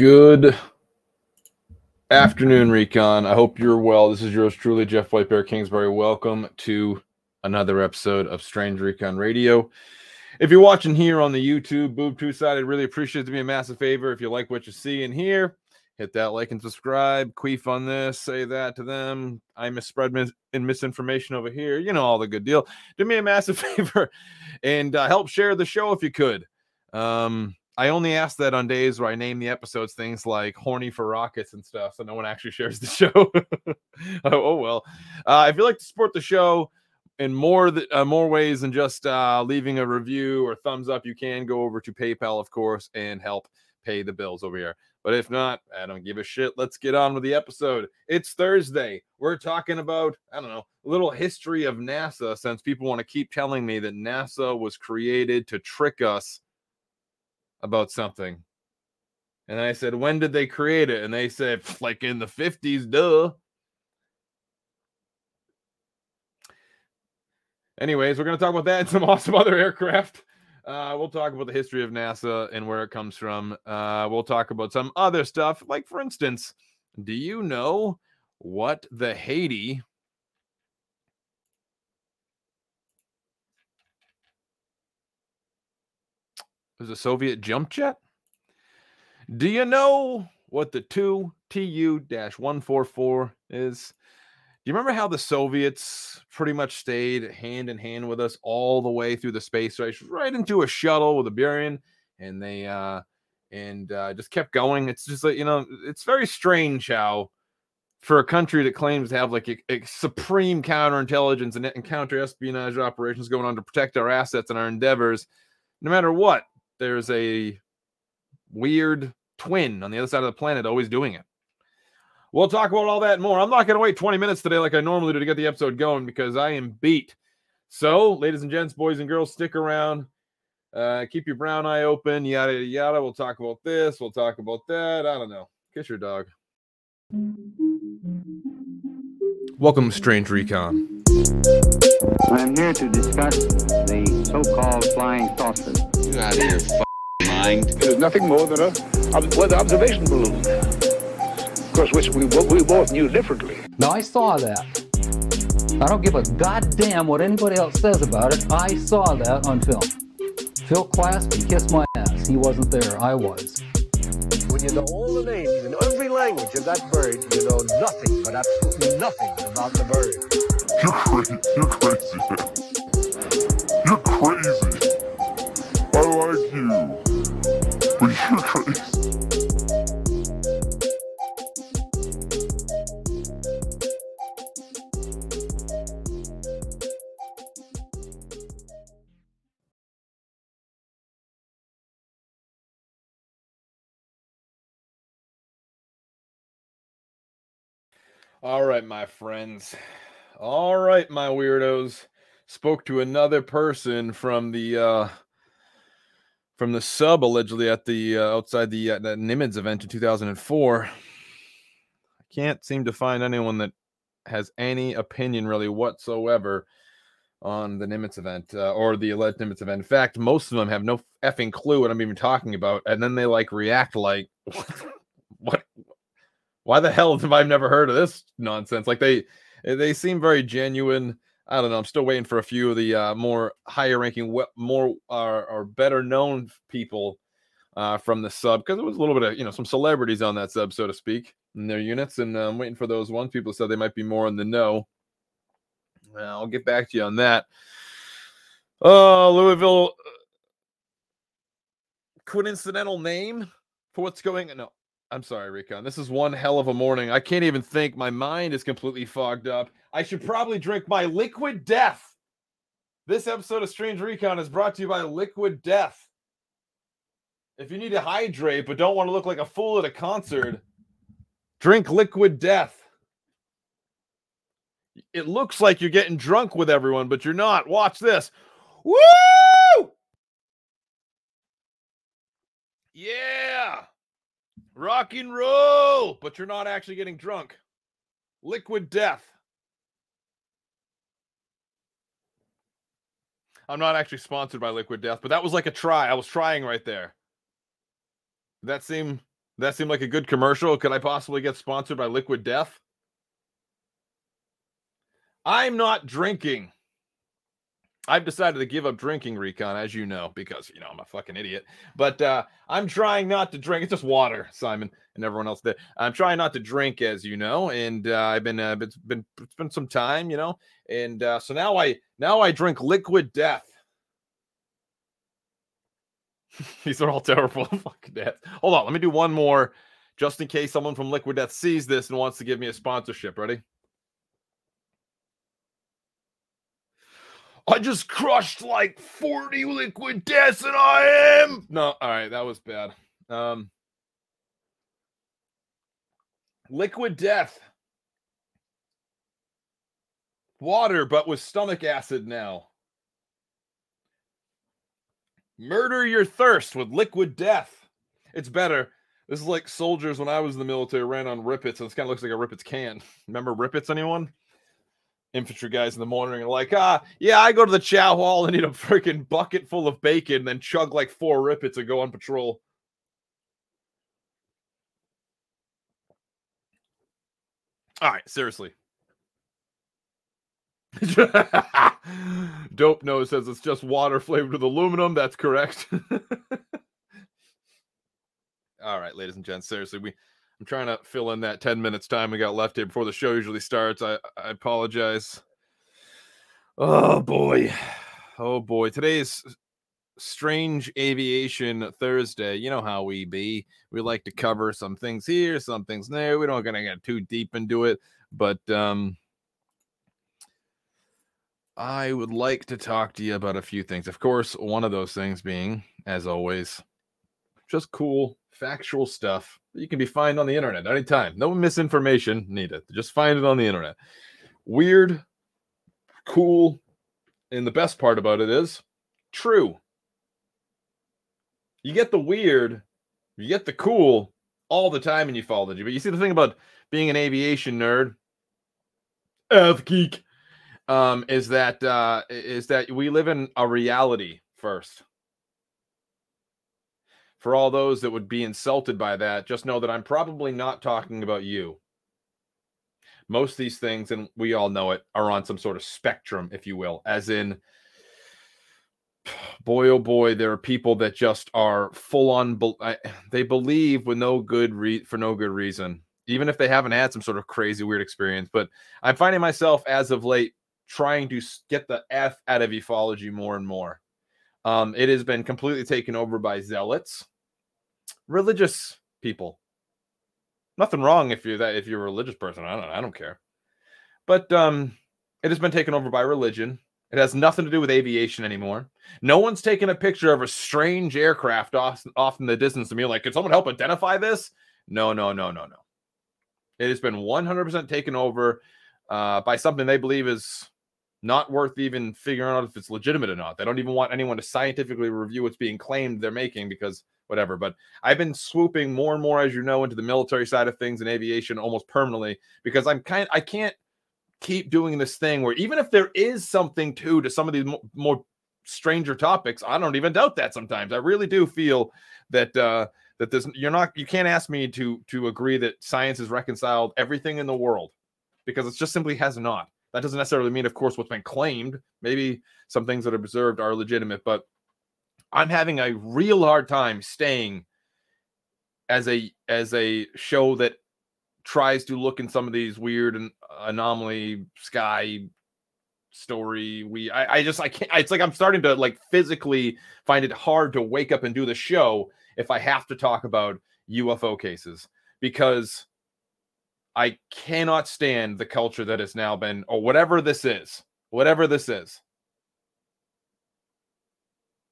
Good afternoon, Recon. I hope you're well. This is yours truly, Jeff White Bear Kingsbury. Welcome to another episode of Strange Recon Radio. If you're watching here on the YouTube, Boob Two Side, I'd really appreciate it to be a massive favor. If you like what you see and hear, hit that like and subscribe. Queef on this, say that to them. I misspread mis- in misinformation over here. You know all the good deal. Do me a massive favor and uh, help share the show if you could. Um, I only ask that on days where I name the episodes things like "horny for rockets" and stuff, so no one actually shares the show. oh, oh, well. Uh, if you like to support the show in more th- uh, more ways than just uh, leaving a review or thumbs up, you can go over to PayPal, of course, and help pay the bills over here. But if not, I don't give a shit. Let's get on with the episode. It's Thursday. We're talking about, I don't know, a little history of NASA since people want to keep telling me that NASA was created to trick us about something. And I said, when did they create it? And they said, like in the 50s, duh. Anyways, we're going to talk about that and some awesome other aircraft. Uh, we'll talk about the history of NASA and where it comes from. Uh, we'll talk about some other stuff. Like, for instance, do you know what the Haiti was a Soviet jump jet? Do you know what the 2 TU 144 is? Do you remember how the Soviets pretty much stayed hand in hand with us all the way through the space race, right into a shuttle with a Buran, and they uh and uh, just kept going. It's just like you know, it's very strange how for a country that claims to have like a, a supreme counterintelligence and, and counter espionage operations going on to protect our assets and our endeavors, no matter what, there's a weird twin on the other side of the planet always doing it. We'll talk about all that more. I'm not going to wait 20 minutes today like I normally do to get the episode going because I am beat. So, ladies and gents, boys and girls, stick around. Uh, keep your brown eye open, yada, yada, yada. We'll talk about this. We'll talk about that. I don't know. Kiss your dog. Welcome, Strange Recon. I'm here to discuss the so-called flying saucers. You out of your f- mind? There's nothing more than a ob- weather observation balloon. Of course, which we, we both knew differently. Now, I saw that. I don't give a goddamn what anybody else says about it. I saw that on film. Phil clasped and kissed my ass. He wasn't there. I was. When you know all the names in every language of that bird, you know nothing, but absolutely nothing about the bird. You're crazy. You're crazy. You're crazy. I like you. But you're crazy. All right, my friends. All right, my weirdos. Spoke to another person from the uh from the sub allegedly at the uh, outside the uh, Nimitz event in 2004. I can't seem to find anyone that has any opinion really whatsoever on the Nimitz event uh, or the alleged Nimitz event. In fact, most of them have no effing clue what I'm even talking about, and then they like react like, "What? Why the hell have I never heard of this nonsense?" Like they they seem very genuine. I don't know. I'm still waiting for a few of the uh, more higher ranking, more uh, or better known people uh, from the sub because it was a little bit of you know some celebrities on that sub, so to speak, in their units, and I'm waiting for those ones. People said they might be more in the know. Uh, I'll get back to you on that. Oh, Louisville. Coincidental name for what's going on? No, I'm sorry, Recon. This is one hell of a morning. I can't even think. My mind is completely fogged up. I should probably drink my liquid death. This episode of Strange Recon is brought to you by Liquid Death. If you need to hydrate but don't want to look like a fool at a concert, drink Liquid Death. It looks like you're getting drunk with everyone, but you're not. Watch this. Woo! Yeah. Rock and roll, but you're not actually getting drunk. Liquid death. I'm not actually sponsored by Liquid Death, but that was like a try. I was trying right there. That seem That seemed like a good commercial. Could I possibly get sponsored by Liquid Death? I'm not drinking. I've decided to give up drinking, Recon, as you know, because you know I'm a fucking idiot. But uh, I'm trying not to drink. It's just water, Simon, and everyone else did. I'm trying not to drink, as you know, and uh, I've been uh, it's been it's been some time, you know, and uh, so now I now I drink Liquid Death. These are all terrible. Fucking death. Hold on, let me do one more, just in case someone from Liquid Death sees this and wants to give me a sponsorship. Ready? I just crushed like 40 liquid deaths and I am. No, all right, that was bad. Um, liquid death. Water, but with stomach acid now. Murder your thirst with liquid death. It's better. This is like soldiers when I was in the military ran on Rip Its, and this kind of looks like a Rip Its can. Remember Rip Its, anyone? Infantry guys in the morning are like, ah, yeah, I go to the chow hall and eat a freaking bucket full of bacon, then chug like four Rip Its and go on patrol. All right, seriously. Dope Nose says it's just water flavored with aluminum. That's correct. All right, ladies and gents, seriously, we I'm trying to fill in that 10 minutes time we got left here before the show usually starts. I, I apologize. Oh boy. Oh boy. Today's strange aviation Thursday. You know how we be. We like to cover some things here, some things there. We don't gonna get too deep into it, but um I would like to talk to you about a few things. Of course, one of those things being, as always, just cool factual stuff you can be found on the internet anytime. No misinformation needed. Just find it on the internet. Weird, cool, and the best part about it is true. You get the weird, you get the cool all the time in ufology. But you see the thing about being an aviation nerd, F geek, um, is that uh, is that we live in a reality first for all those that would be insulted by that, just know that I'm probably not talking about you. Most of these things, and we all know it, are on some sort of spectrum, if you will, as in, boy, oh boy, there are people that just are full on, they believe with no good re- for no good reason, even if they haven't had some sort of crazy, weird experience. But I'm finding myself as of late trying to get the F out of ufology more and more. Um, it has been completely taken over by zealots religious people. Nothing wrong if you're that if you're a religious person. I don't I don't care. But um it has been taken over by religion. It has nothing to do with aviation anymore. No one's taking a picture of a strange aircraft off, off in the distance to me like, can someone help identify this? No, no, no, no, no. It has been 100% taken over uh, by something they believe is not worth even figuring out if it's legitimate or not. They don't even want anyone to scientifically review what's being claimed they're making because whatever. But I've been swooping more and more, as you know, into the military side of things and aviation almost permanently because I'm kind I can't keep doing this thing where even if there is something to to some of these more, more stranger topics, I don't even doubt that sometimes. I really do feel that uh that this you're not you can't ask me to to agree that science has reconciled everything in the world because it just simply has not. That doesn't necessarily mean, of course, what's been claimed. Maybe some things that are observed are legitimate, but I'm having a real hard time staying as a as a show that tries to look in some of these weird and anomaly sky story we I, I just i can't it's like i'm starting to like physically find it hard to wake up and do the show if i have to talk about ufo cases because i cannot stand the culture that has now been or whatever this is whatever this is.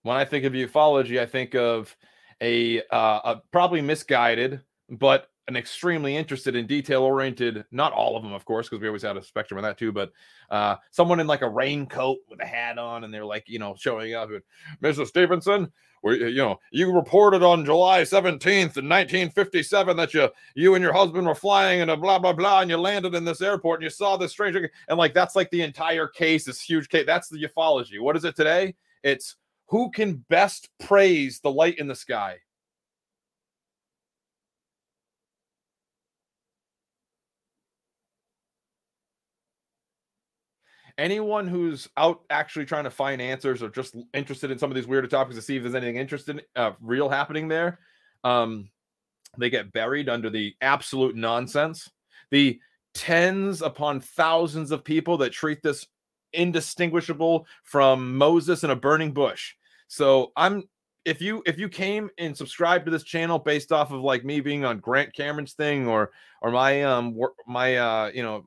When I think of ufology, I think of a, uh, a probably misguided, but an extremely interested and detail oriented, not all of them, of course, because we always had a spectrum of that too, but uh, someone in like a raincoat with a hat on and they're like, you know, showing up. Mrs. Stevenson, we, you know, you reported on July 17th in 1957 that you you and your husband were flying in a blah blah blah and you landed in this airport and you saw this strange and like that's like the entire case, this huge case. That's the ufology. What is it today? It's who can best praise the light in the sky? Anyone who's out actually trying to find answers or just interested in some of these weirder topics to see if there's anything interesting, uh, real happening there, um, they get buried under the absolute nonsense. The tens upon thousands of people that treat this indistinguishable from Moses in a burning bush. So I'm if you if you came and subscribed to this channel based off of like me being on Grant Cameron's thing or or my um my uh you know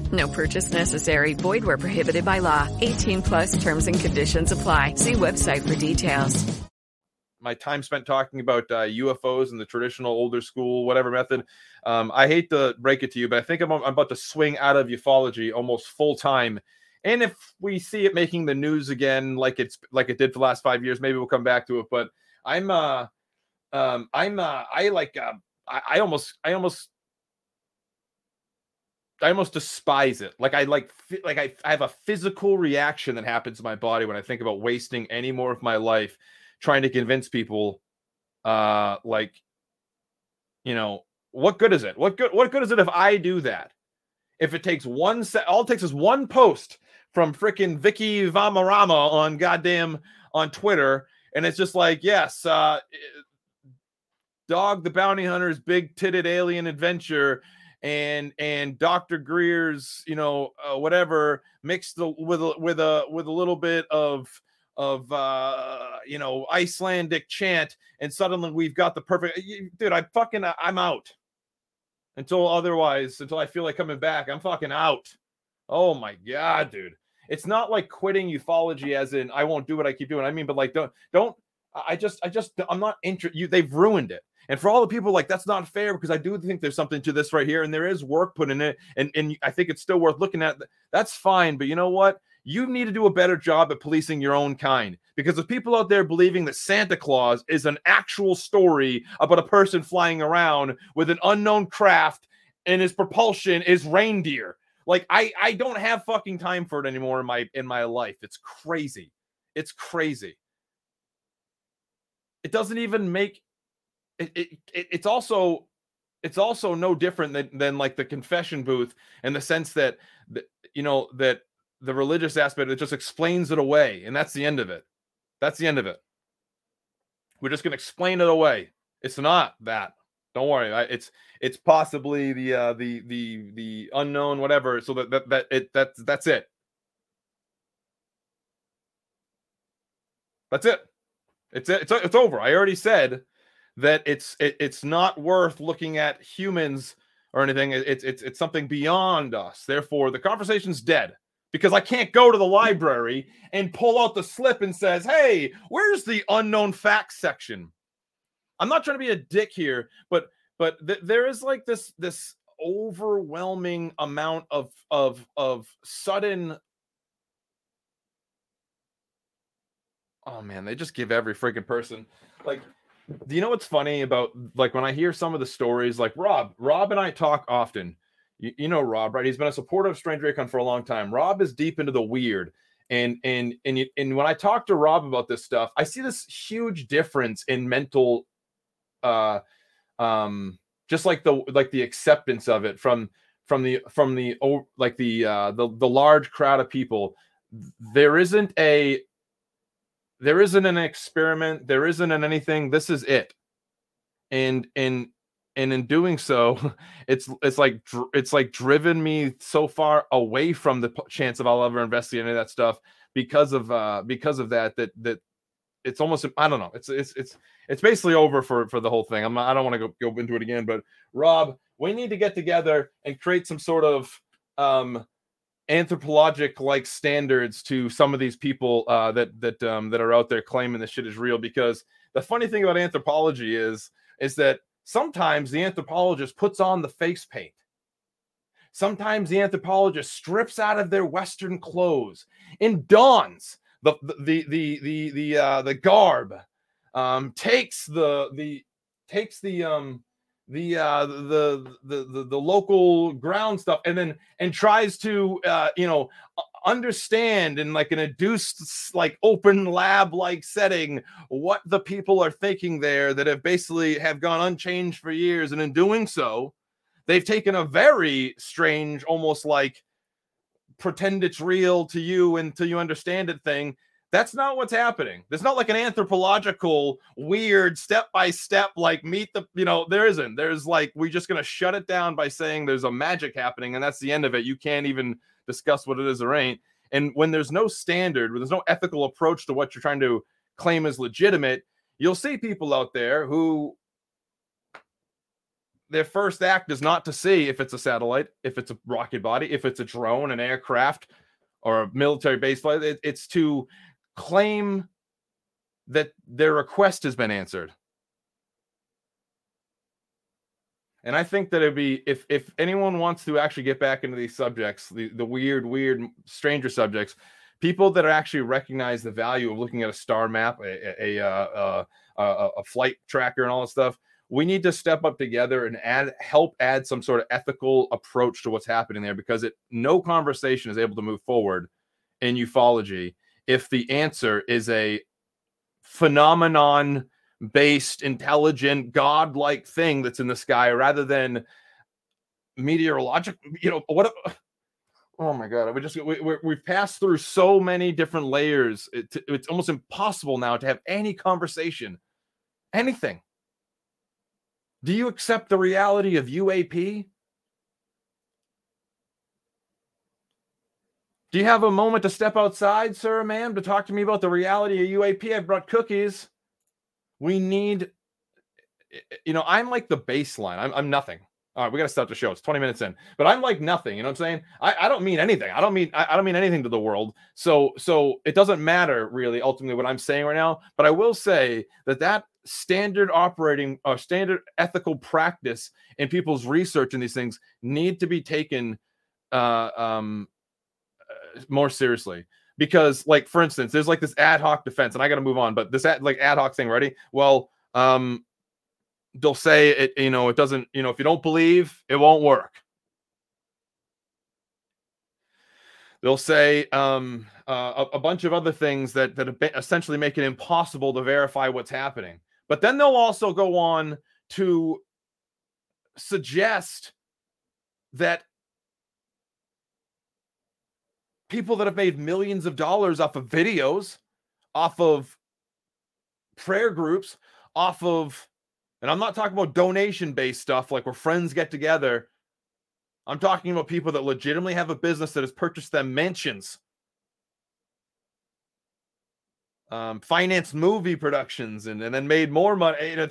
No purchase necessary. Void where prohibited by law. 18 plus terms and conditions apply. See website for details. My time spent talking about uh, UFOs and the traditional older school, whatever method. Um, I hate to break it to you, but I think I'm, I'm about to swing out of ufology almost full time. And if we see it making the news again, like it's like it did for the last five years, maybe we'll come back to it. But I'm, uh, um, I'm, uh, I like, uh, I, I almost, I almost I almost despise it. Like I like like I, I have a physical reaction that happens in my body when I think about wasting any more of my life trying to convince people uh like you know what good is it? What good what good is it if I do that? If it takes one set all it takes is one post from freaking Vicky Vamarama on goddamn on Twitter and it's just like yes uh dog the bounty hunter's big titted alien adventure and and Dr. Greer's, you know, uh, whatever mixed with a, with a with a little bit of of uh you know Icelandic chant, and suddenly we've got the perfect dude. I fucking I'm out until otherwise until I feel like coming back. I'm fucking out. Oh my god, dude. It's not like quitting ufology as in I won't do what I keep doing. I mean, but like don't don't I just I just I'm not interested. You they've ruined it. And for all the people like that's not fair because I do think there's something to this right here, and there is work put in it, and and I think it's still worth looking at. That's fine, but you know what? You need to do a better job at policing your own kind because there's people out there believing that Santa Claus is an actual story about a person flying around with an unknown craft and his propulsion is reindeer. Like I I don't have fucking time for it anymore in my in my life. It's crazy. It's crazy. It doesn't even make it, it, it, it's also it's also no different than than like the confession booth in the sense that, you know that the religious aspect it just explains it away and that's the end of it. That's the end of it. We're just going to explain it away. It's not that. Don't worry I, it's it's possibly the uh the the the unknown whatever so that that, that it that's that's it. That's it. It's it's it's over. I already said that it's it, it's not worth looking at humans or anything. It's it's it's something beyond us. Therefore, the conversation's dead because I can't go to the library and pull out the slip and says, "Hey, where's the unknown facts section?" I'm not trying to be a dick here, but but th- there is like this this overwhelming amount of of of sudden oh man they just give every freaking person like do you know what's funny about like when I hear some of the stories, like Rob, Rob and I talk often. You, you know Rob, right? He's been a supporter of Strange Recon for a long time. Rob is deep into the weird. And and and you, and when I talk to Rob about this stuff, I see this huge difference in mental uh um just like the like the acceptance of it from from the from the like the uh the the large crowd of people there isn't a there isn't an experiment there isn't an anything this is it and and and in doing so it's it's like it's like driven me so far away from the chance of i'll ever investigate any of that stuff because of uh because of that that that it's almost I don't know. It's it's it's it's basically over for for the whole thing. I'm I don't want to go go into it again, but Rob, we need to get together and create some sort of um anthropologic like standards to some of these people uh that that um that are out there claiming this shit is real because the funny thing about anthropology is is that sometimes the anthropologist puts on the face paint. Sometimes the anthropologist strips out of their western clothes and dons the the the the the uh, the garb um, takes the the takes the um the uh the, the the the local ground stuff and then and tries to uh you know understand in like an induced like open lab like setting what the people are thinking there that have basically have gone unchanged for years. And in doing so they've taken a very strange almost like pretend it's real to you until you understand it thing that's not what's happening. There's not like an anthropological weird step by step like meet the you know there isn't. There's like we're just gonna shut it down by saying there's a magic happening and that's the end of it. You can't even discuss what it is or ain't. And when there's no standard, when there's no ethical approach to what you're trying to claim as legitimate, you'll see people out there who their first act is not to see if it's a satellite, if it's a rocket body, if it's a drone, an aircraft, or a military base flight. It, it's to claim that their request has been answered. And I think that it'd be if if anyone wants to actually get back into these subjects, the, the weird, weird, stranger subjects, people that actually recognize the value of looking at a star map, a a, a, uh, a, a flight tracker, and all this stuff, we need to step up together and add help add some sort of ethical approach to what's happening there because it no conversation is able to move forward in ufology if the answer is a phenomenon based intelligent godlike thing that's in the sky rather than meteorological you know what oh my god we just we, we've passed through so many different layers. It, it's almost impossible now to have any conversation anything. Do you accept the reality of uap Do you have a moment to step outside, sir, ma'am, to talk to me about the reality of UAP? I brought cookies. We need, you know, I'm like the baseline. I'm, I'm nothing. All right, we got to start the show. It's 20 minutes in, but I'm like nothing. You know what I'm saying? I, I don't mean anything. I don't mean I, I don't mean anything to the world. So so it doesn't matter really ultimately what I'm saying right now. But I will say that that standard operating or standard ethical practice in people's research in these things need to be taken uh, um, more seriously. Because like for instance there's like this ad hoc defense and i got to move on but this ad, like ad hoc thing ready? Well um they'll say it you know it doesn't you know if you don't believe it won't work. They'll say um uh, a, a, bunch of other things that that essentially make it impossible to verify what's happening. But then they'll also go on to suggest that people that have made millions of dollars off of videos, off of prayer groups, off of, and I'm not talking about donation based stuff like where friends get together. I'm talking about people that legitimately have a business that has purchased them mansions, um, financed movie productions, and, and then made more money.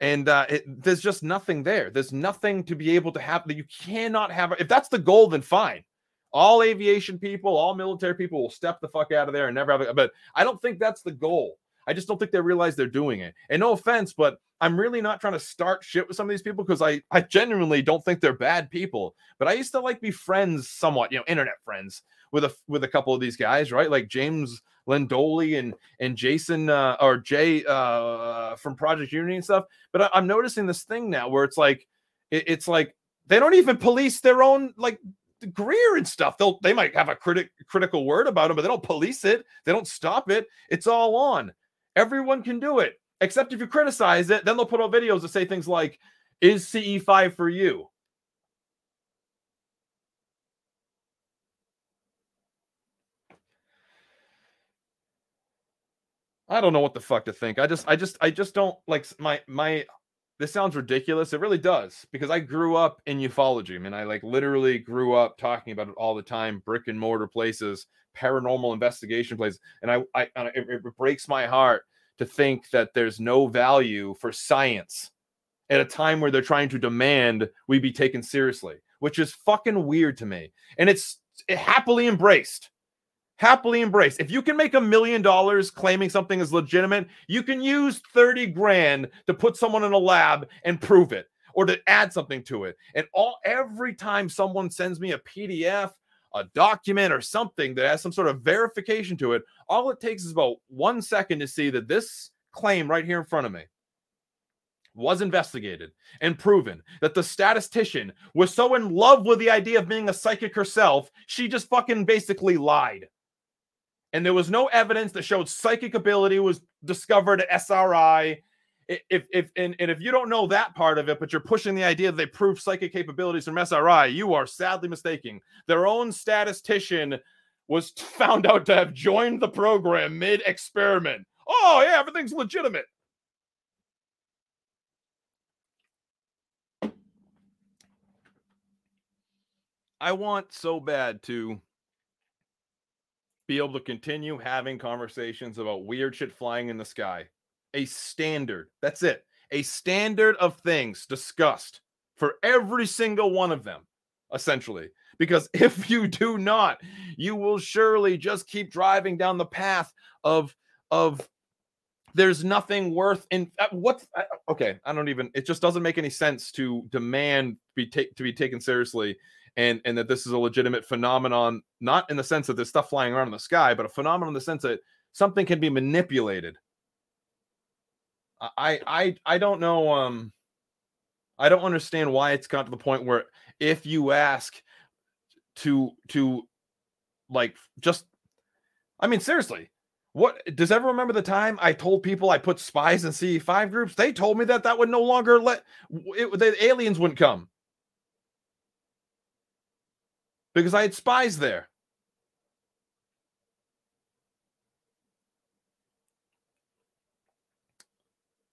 and uh, it, there's just nothing there. There's nothing to be able to have that you cannot have. If that's the goal, then fine all aviation people, all military people will step the fuck out of there and never have it. But I don't think that's the goal. I just don't think they realize they're doing it. And no offense, but I'm really not trying to start shit with some of these people because I, I genuinely don't think they're bad people. But I used to like be friends somewhat, you know, internet friends with a with a couple of these guys, right? Like James Iandoli and and Jason uh, or Jay uh, from Project Unity and stuff. But I, am noticing this thing now where it's like it, it's like they don't even police their own like Greer and stuff. They'll they might have a critic critical word about him, but they don't police it. They don't stop it. It's all on. Everyone can do it, except if you criticize it. Then they'll put out videos that say things like, "Is CE five for you?" I don't know what the fuck to think. I just, I just, I just don't like my my this sounds ridiculous. It really does because I grew up in ufology. I mean, I like literally grew up talking about it all the time, brick and mortar places, paranormal investigation places, and I, I it, it breaks my heart to think that there's no value for science at a time where they're trying to demand we be taken seriously, which is fucking weird to me. And it's happily embraced. Happily embrace. If you can make a million dollars claiming something is legitimate, you can use 30 grand to put someone in a lab and prove it or to add something to it. And all every time someone sends me a PDF, a document or something that has some sort of verification to it, all it takes is about 1 second to see that this claim right here in front of me was investigated and proven that the statistician was so in love with the idea of being a psychic herself, she just fucking basically lied. And there was no evidence that showed psychic ability was discovered at SRI. If if and, and if you don't know that part of it, but you're pushing the idea that they prove psychic capabilities from SRI, you are sadly mistaken. Their own statistician was found out to have joined the program mid experiment. Oh yeah, everything's legitimate. I want so bad to be able to continue having conversations about weird shit flying in the sky. A standard. That's it. A standard of things discussed for every single one of them, essentially. Because if you do not, you will surely just keep driving down the path of of there's nothing worth in uh, what uh, okay i don't even it just doesn't make any sense to demand be take to be taken seriously and and that this is a legitimate phenomenon not in the sense that there's stuff flying around in the sky but a phenomenon in the sense that something can be manipulated i i i don't know um i don't understand why it's got to the point where if you ask to to like just i mean seriously what does everyone remember the time I told people I put spies in CE5 groups? They told me that that would no longer let it, the aliens wouldn't come because I had spies there.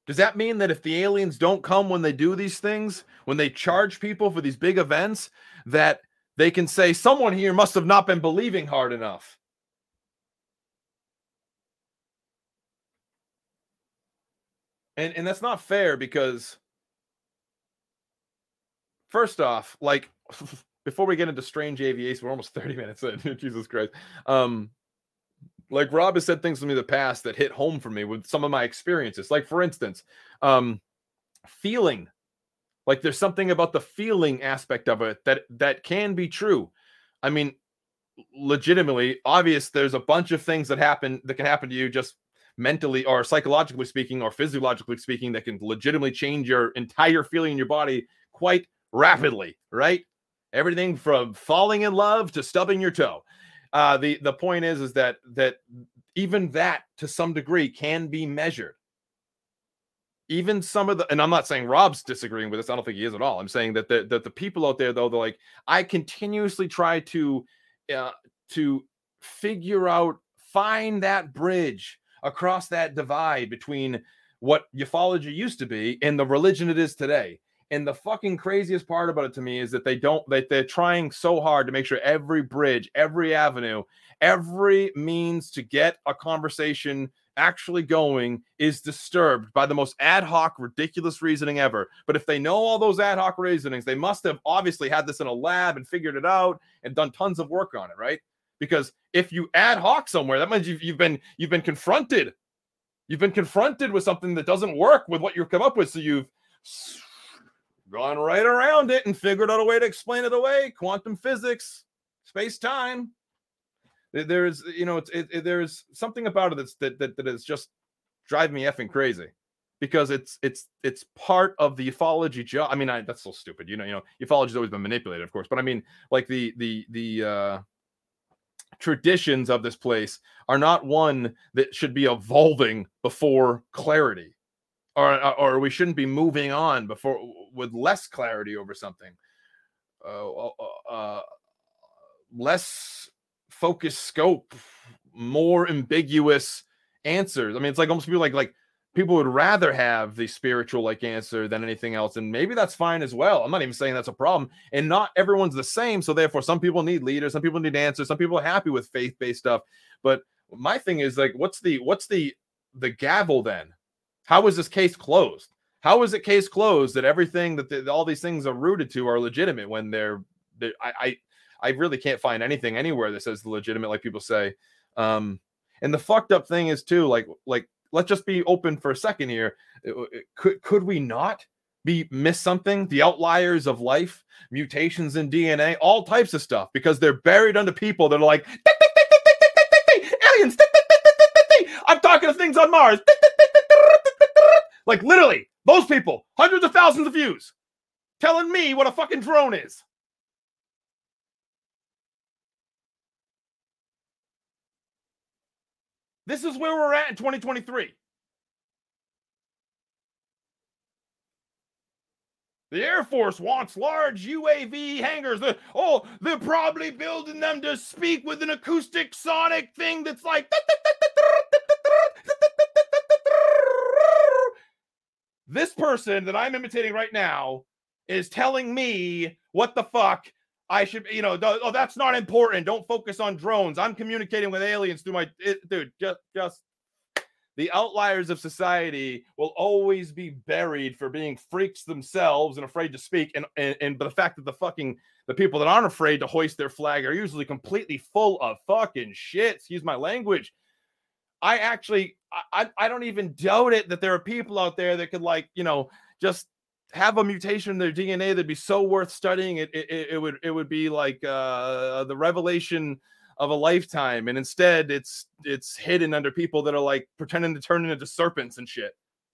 Does that mean that if the aliens don't come when they do these things, when they charge people for these big events, that they can say someone here must have not been believing hard enough? And and that's not fair because first off, like before we get into strange aviation, we're almost 30 minutes in. Jesus Christ. Um, like Rob has said things to me in the past that hit home for me with some of my experiences. Like, for instance, um, feeling like there's something about the feeling aspect of it that that can be true. I mean, legitimately, obvious. There's a bunch of things that happen that can happen to you just mentally or psychologically speaking or physiologically speaking that can legitimately change your entire feeling in your body quite rapidly, right? Everything from falling in love to stubbing your toe. Uh, the the point is is that that even that to some degree can be measured. Even some of the, and I'm not saying Rob's disagreeing with this. I don't think he is at all. I'm saying that the that the people out there though, they're like, I continuously try to uh, to figure out, find that bridge across that divide between what ufology used to be and the religion it is today. And the fucking craziest part about it to me is that they don't that they're trying so hard to make sure every bridge, every avenue, every means to get a conversation actually going is disturbed by the most ad hoc, ridiculous reasoning ever. But if they know all those ad hoc reasonings, they must have obviously had this in a lab and figured it out and done tons of work on it, right? Because if you ad hoc somewhere, that means you've, you've been you've been confronted. You've been confronted with something that doesn't work with what you've come up with. So you've gone right around it and figured out a way to explain it away. Quantum physics, space time. There's, you know, it's, it, it, there's something about it that's that, that that is just driving me effing crazy because it's it's it's part of the ufology job. I mean, I, that's so stupid. You know, you know, ufology's always been manipulated, of course, but I mean, like the the the uh traditions of this place are not one that should be evolving before clarity or uh, or we shouldn't be moving on before with less clarity over something. Uh, uh, uh, less focused scope more ambiguous answers. I mean it's like almost people like like people would rather have the spiritual like answer than anything else and maybe that's fine as well. I'm not even saying that's a problem and not everyone's the same so therefore some people need leaders some people need answers some people are happy with faith-based stuff but my thing is like what's the what's the the gavel then how is this case closed how is it case closed that everything that the, all these things are rooted to are legitimate when they're, they're I, I i really can't find anything anywhere that says legitimate like people say um and the fucked up thing is too like like let's just be open for a second here. Could could we not be miss something? The outliers of life, mutations in DNA, all types of stuff, because they're buried under people that are like aliens. I'm talking to things on Mars. Like literally, those people, hundreds of thousands of views, telling me what a fucking drone is. This is where we're at in 2023. The Air Force wants large UAV hangars. Oh, they're probably building them to speak with an acoustic sonic thing that's like. This person that I'm imitating right now is telling me what the fuck I should, you know, oh, that's not important. Don't focus on drones. I'm communicating with aliens through my, it, dude, just, just the outliers of society will always be buried for being freaks themselves and afraid to speak. And, and, and but the fact that the fucking, the people that aren't afraid to hoist their flag are usually completely full of fucking shit. Excuse my language. I actually, I, I don't even doubt it that there are people out there that could like, you know, just have a mutation in their DNA that'd be so worth studying. It it, it would it would be like uh, the revelation of a lifetime, and instead it's it's hidden under people that are like pretending to turn into serpents and shit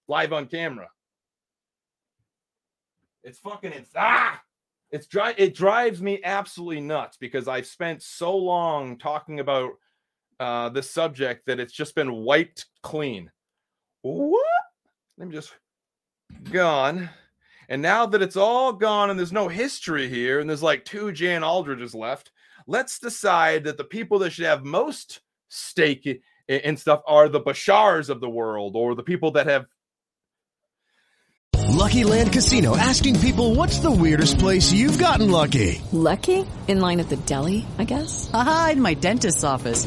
live on camera. It's fucking it's ah. It's dry. It drives me absolutely nuts because I've spent so long talking about uh, this subject that it's just been wiped clean. What? Let me just gone. And now that it's all gone and there's no history here, and there's like two Jan Aldriches left, let's decide that the people that should have most stake in stuff are the Bashars of the world or the people that have. Lucky Land Casino asking people what's the weirdest place you've gotten lucky? Lucky? In line at the deli, I guess? Aha, in my dentist's office.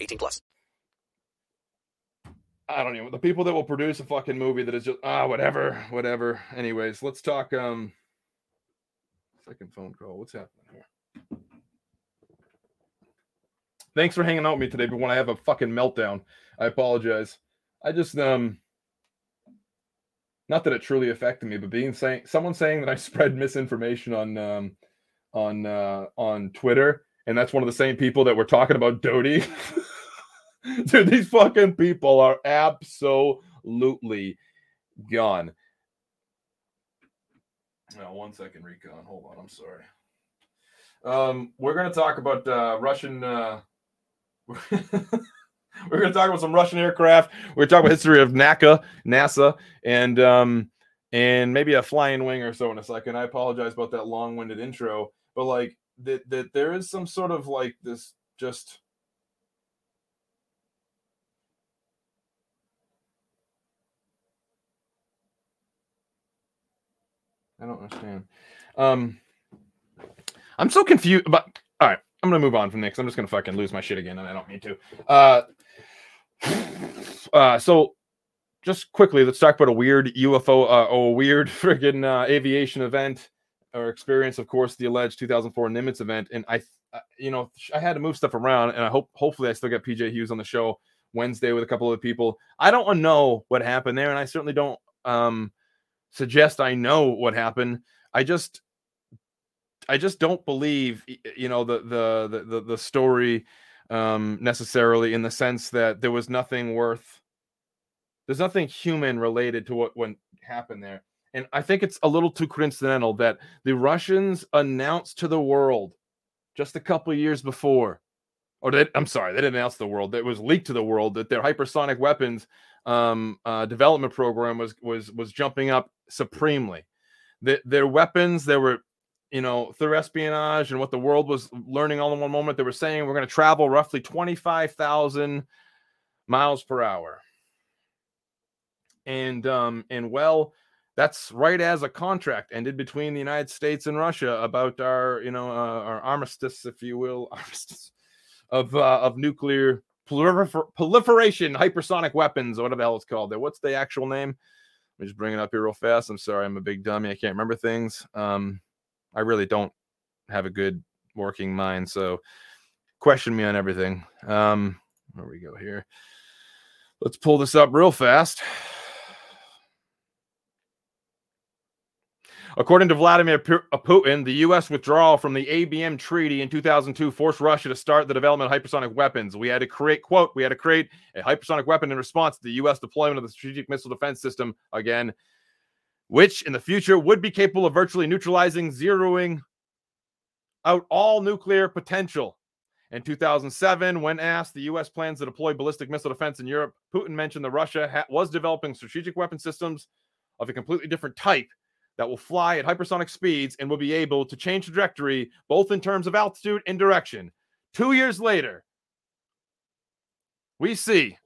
18 plus. I don't know. The people that will produce a fucking movie that is just, ah, whatever, whatever. Anyways, let's talk, um, second phone call. What's happening here? Thanks for hanging out with me today, but when I have a fucking meltdown, I apologize. I just, um, not that it truly affected me, but being saying someone saying that I spread misinformation on um on uh on Twitter, and that's one of the same people that were talking about Doty. Dude, these fucking people are absolutely gone. Now, one second, Recon. Hold on. I'm sorry. Um, we're gonna talk about uh, Russian. Uh, we're going to talk about some Russian aircraft. We're going to talk about history of NACA, NASA, and um, and maybe a flying wing or so in a second. I apologize about that long-winded intro, but like that that there is some sort of like this just I don't understand. Um, I'm so confused. But all right, I'm gonna move on from this. I'm just gonna fucking lose my shit again, and I don't mean to. Uh, uh, so just quickly, let's talk about a weird UFO uh, or a weird friggin' uh, aviation event or experience. Of course, the alleged 2004 Nimitz event, and I you know, I had to move stuff around, and I hope hopefully I still get PJ Hughes on the show Wednesday with a couple of people. I don't know what happened there, and I certainly don't um, suggest I know what happened. I just I just don't believe you know the the the the story um necessarily in the sense that there was nothing worth there's nothing human related to what went happened there. And I think it's a little too coincidental that the Russians announced to the world just a couple years before, or they, I'm sorry, they didn't announce the world. It was leaked to the world that their hypersonic weapons um, uh, development program was was was jumping up supremely. The, their weapons, they were, you know, through espionage and what the world was learning all in one moment. They were saying we're going to travel roughly 25,000 miles per hour and um and well that's right as a contract ended between the united states and russia about our you know uh, our armistice if you will armistice of uh, of nuclear prolifer- proliferation hypersonic weapons whatever the hell it's called there. What's the actual name? Let me just bring it up here real fast. I'm sorry i'm a big dummy. I can't remember things. Um i really don't have a good working mind so question me on everything. Um where we go here. Let's pull this up real fast According to Vladimir uh, Putin, the U.S. withdrawal from the ABM treaty in 2002 forced Russia to start the development of hypersonic weapons. We had to create, quote, we had to create a hypersonic weapon in response to the U.S. deployment of the strategic missile defense system again, which in the future would be capable of virtually neutralizing, zeroing out all nuclear potential. In 2007, when asked the U.S. plans to deploy ballistic missile defense in Europe, Putin mentioned that Russia ha- was developing strategic weapon systems of a completely different type that will fly at hypersonic speeds and will be able to change trajectory both in terms of altitude and direction. Two years later, we see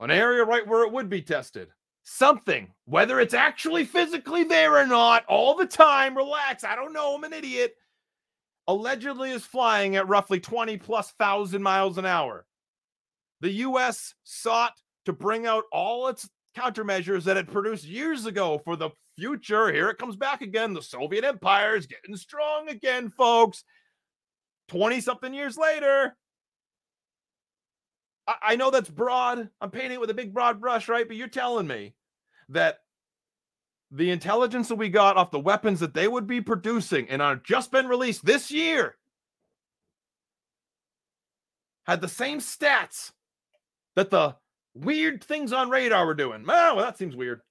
an area right where it would be tested. Something, whether it's actually physically there or not, all the time, relax. I don't know. I'm an idiot. Allegedly is flying at roughly 20 plus thousand miles an hour. The U.S. sought to bring out all its countermeasures that it produced years ago for the future. Here it comes back again. The Soviet Empire is getting strong again, folks. 20 something years later. I, I know that's broad. I'm painting it with a big broad brush, right? But you're telling me that the intelligence that we got off the weapons that they would be producing and are just been released this year had the same stats that the weird things on radar were doing. Oh, well, that seems weird.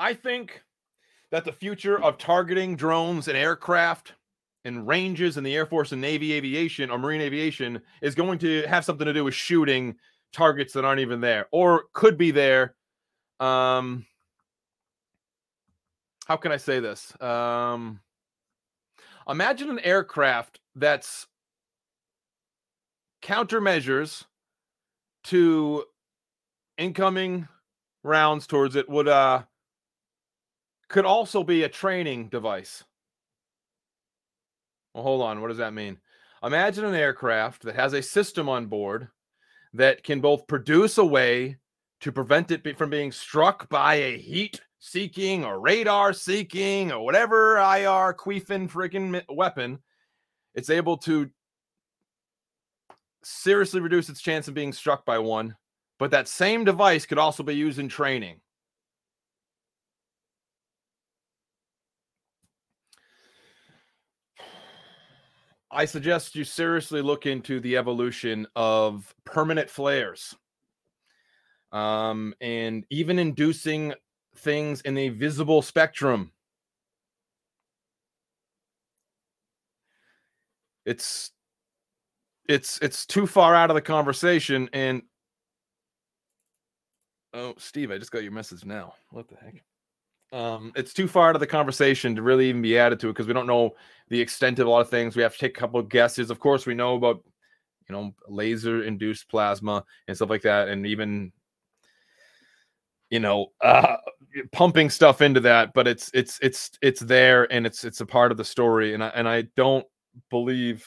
I think that the future of targeting drones and aircraft and ranges in the Air Force and Navy aviation or Marine aviation is going to have something to do with shooting targets that aren't even there or could be there. Um, how can I say this? Um, imagine an aircraft that's countermeasures to incoming rounds towards it would uh could also be a training device. Well, hold on. What does that mean? Imagine an aircraft that has a system on board that can both produce a way to prevent it from being struck by a heat seeking or radar seeking or whatever IR queefing freaking weapon. It's able to seriously reduce its chance of being struck by one. But that same device could also be used in training. I suggest you seriously look into the evolution of permanent flares. Um, and even inducing things in the visible spectrum. It's it's it's too far out of the conversation and oh steve i just got your message now what the heck um, it's too far out of the conversation to really even be added to it because we don't know the extent of a lot of things. We have to take a couple of guesses. Of course, we know about you know laser induced plasma and stuff like that, and even you know uh, pumping stuff into that. But it's it's it's it's there, and it's it's a part of the story. And I and I don't believe.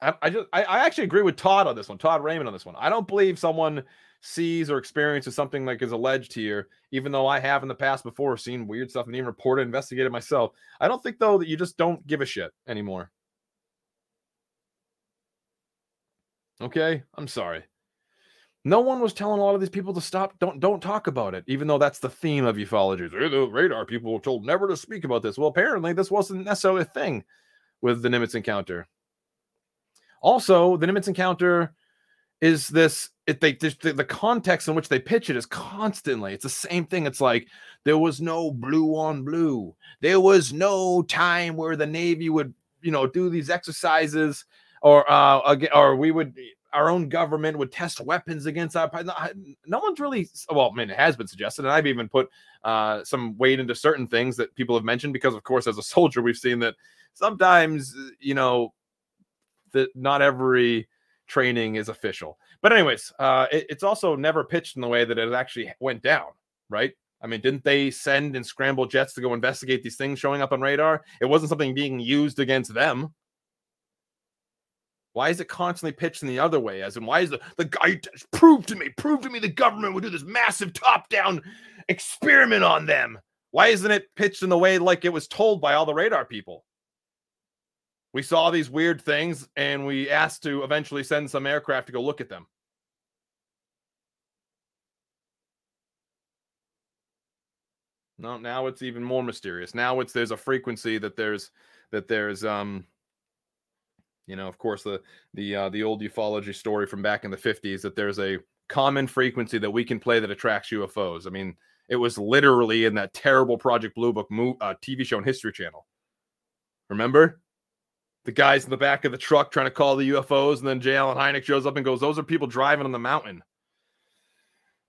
I, I just I, I actually agree with Todd on this one, Todd Raymond on this one. I don't believe someone sees or experiences something like is alleged here, even though I have in the past before seen weird stuff and even reported, investigated myself. I don't think though that you just don't give a shit anymore. Okay, I'm sorry. No one was telling a lot of these people to stop. Don't don't talk about it, even though that's the theme of ufology. The radar people were told never to speak about this. Well, apparently this wasn't necessarily a thing with the Nimitz encounter. Also, the Nimitz encounter is this it they the, the context in which they pitch it is constantly it's the same thing it's like there was no blue on blue. There was no time where the navy would you know do these exercises or uh or we would our own government would test weapons against our no one's really well i mean it has been suggested and i've even put uh some weight into certain things that people have mentioned because of course as a soldier we've seen that sometimes you know that not every training is official. But anyways, uh, it, it's also never pitched in the way that it actually went down, right? I mean, didn't they send and scramble jets to go investigate these things showing up on radar? It wasn't something being used against them. Why is it constantly pitched in the other way? As in, why is the, the guy prove to me, prove to me the government would do this massive top down experiment on them? Why isn't it pitched in the way like it was told by all the radar people? We saw these weird things and we asked to eventually send some aircraft to go look at them. No, now it's even more mysterious. Now it's there's a frequency that there's that there's um you know, of course the the uh, the old ufology story from back in the 50s that there's a common frequency that we can play that attracts UFOs. I mean, it was literally in that terrible Project Blue Book mo- uh, TV show on History Channel. Remember? The guys in the back of the truck trying to call the UFOs, and then J. Allen Hynek shows up and goes, "Those are people driving on the mountain."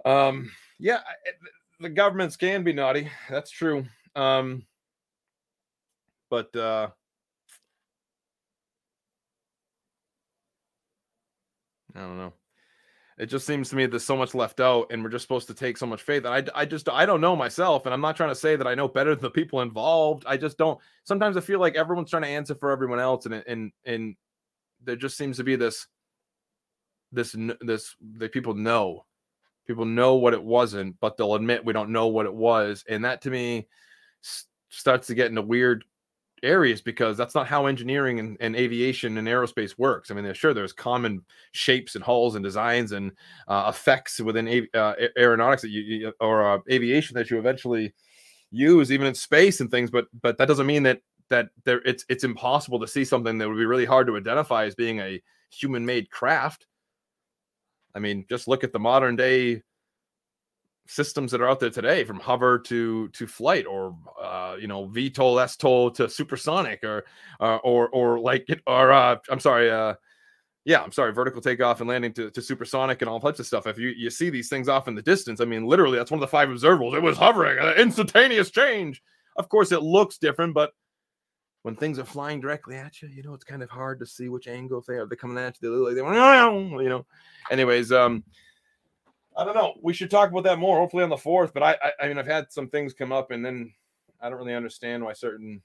Um, yeah, the governments can be naughty. That's true. Um, but uh, I don't know it just seems to me there's so much left out and we're just supposed to take so much faith. And I, I just i don't know myself and i'm not trying to say that i know better than the people involved. I just don't sometimes i feel like everyone's trying to answer for everyone else and and and there just seems to be this this this that people know. People know what it wasn't but they'll admit we don't know what it was. And that to me starts to get into weird areas because that's not how engineering and, and, aviation and aerospace works. I mean, sure there's common shapes and hulls and designs and uh, effects within uh, aeronautics that you, or uh, aviation that you eventually use even in space and things. But but that doesn't mean that that there it's it's impossible to see something that would be really hard to identify as being a human made craft. I mean, just look at the modern day systems that are out there today from hover to to flight or uh you know VTOL STOL to supersonic or uh, or or like or uh I'm sorry uh yeah, I'm sorry, vertical takeoff and landing to, to supersonic and all types of stuff. If you, you see these things off in the distance, I mean, literally, that's one of the five observables. It was hovering, an instantaneous change. Of course, it looks different, but when things are flying directly at you, you know, it's kind of hard to see which angle they are. They're coming at you. They look like they're, you know. Anyways, um, I don't know. We should talk about that more, hopefully on the fourth. But I, I, I mean, I've had some things come up, and then I don't really understand why certain.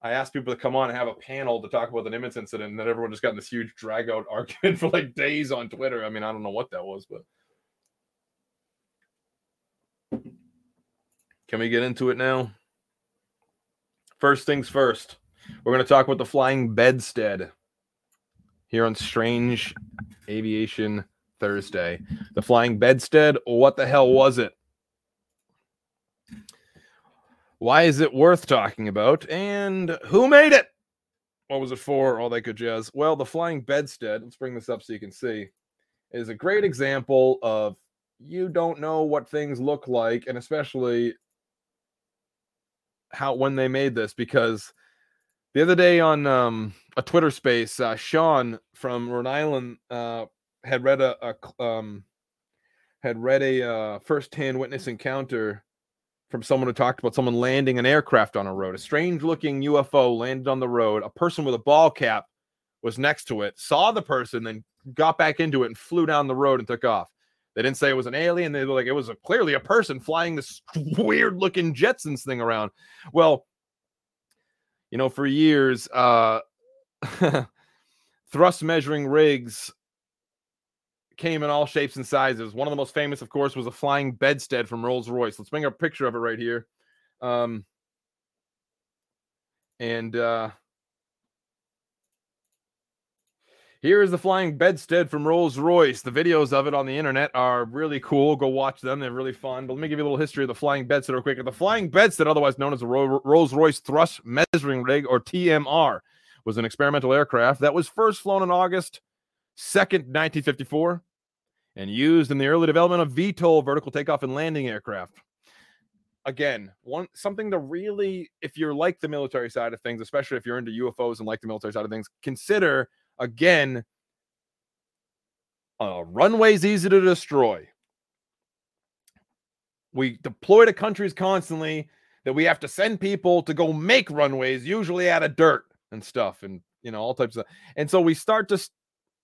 I asked people to come on and have a panel to talk about the Nimitz incident, and then everyone just got in this huge drag out argument for like days on Twitter. I mean, I don't know what that was, but can we get into it now? First things first, we're going to talk about the flying bedstead here on Strange Aviation Thursday. The flying bedstead, what the hell was it? Why is it worth talking about? And who made it? What was it for? All that good jazz. Well, the flying bedstead, let's bring this up so you can see, is a great example of you don't know what things look like, and especially how when they made this, because the other day on um, a Twitter space, uh, Sean from Rhode Island uh, had read a, a um had read a uh, first-hand witness encounter from someone who talked about someone landing an aircraft on a road. A strange-looking UFO landed on the road. A person with a ball cap was next to it, saw the person, then got back into it and flew down the road and took off. They didn't say it was an alien. They were like, it was a, clearly a person flying this weird-looking Jetsons thing around. Well, you know, for years, uh, thrust measuring rigs came in all shapes and sizes. One of the most famous, of course, was a flying bedstead from Rolls Royce. Let's bring a picture of it right here. Um, and uh, here is the flying bedstead from Rolls Royce. The videos of it on the internet are really cool. Go watch them; they're really fun. But let me give you a little history of the flying bedstead real quick. The flying bedstead, otherwise known as the Rolls Royce Thrust Measuring Rig or TMR, was an experimental aircraft that was first flown in August 2nd, 1954 and used in the early development of VTOL vertical takeoff and landing aircraft. Again, one something to really, if you're like the military side of things, especially if you're into UFOs and like the military side of things, consider again. A runway's easy to destroy. We deploy to countries constantly that we have to send people to go make runways, usually out of dirt and stuff, and you know all types of. And so we start to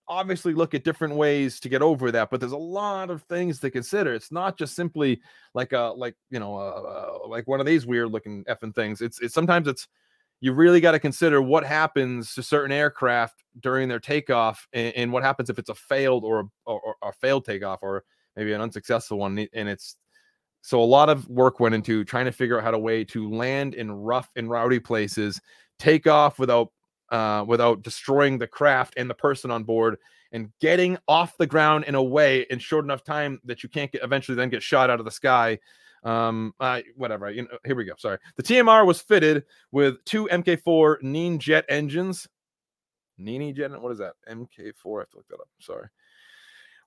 obviously look at different ways to get over that but there's a lot of things to consider. It's not just simply like a like you know uh, like one of these weird looking effing things. It's it's sometimes it's you really got to consider what happens to certain aircraft during their takeoff and, and what happens if it's a failed or, or, or a failed takeoff or maybe an unsuccessful one and it's so a lot of work went into trying to figure out how to way to land in rough and rowdy places take off without uh, without destroying the craft and the person on board and getting off the ground in a way in short enough time that you can't get eventually then get shot out of the sky. Um whatever you know here we go sorry. The tmr was fitted with two mk4 Nene jet engines. Nini jet what is that? Mk4 i have to look that up sorry.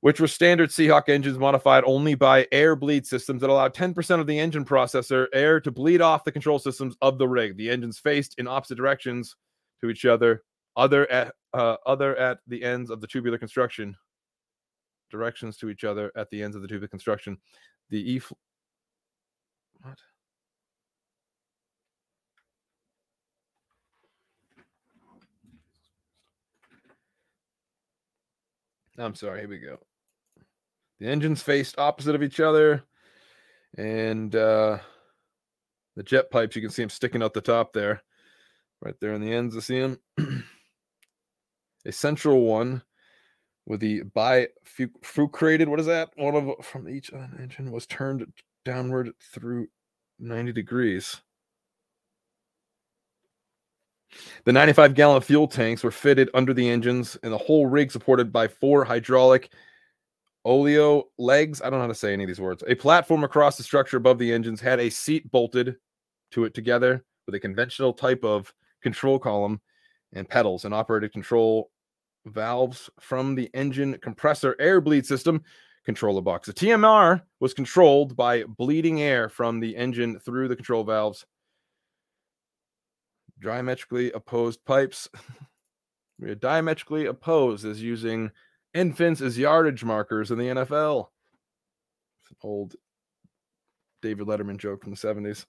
Which were standard Seahawk engines modified only by air bleed systems that allowed 10% of the engine processor air to bleed off the control systems of the rig. The engines faced in opposite directions to each other, other at uh, other at the ends of the tubular construction. Directions to each other at the ends of the tubular construction. The E. What? I'm sorry. Here we go. The engines faced opposite of each other, and uh, the jet pipes. You can see them sticking out the top there right there in the ends. I see them. a central one with the bifurcated. What is that? One of from each engine was turned downward through 90 degrees. The 95 gallon fuel tanks were fitted under the engines, and the whole rig supported by four hydraulic oleo legs. I don't know how to say any of these words. A platform across the structure above the engines had a seat bolted to it together with a conventional type of control column and pedals and operated control valves from the engine compressor air bleed system controller box. The TMR was controlled by bleeding air from the engine through the control valves. Diametrically opposed pipes. We are diametrically opposed is using infants as yardage markers in the NFL. It's an old David Letterman joke from the 70s.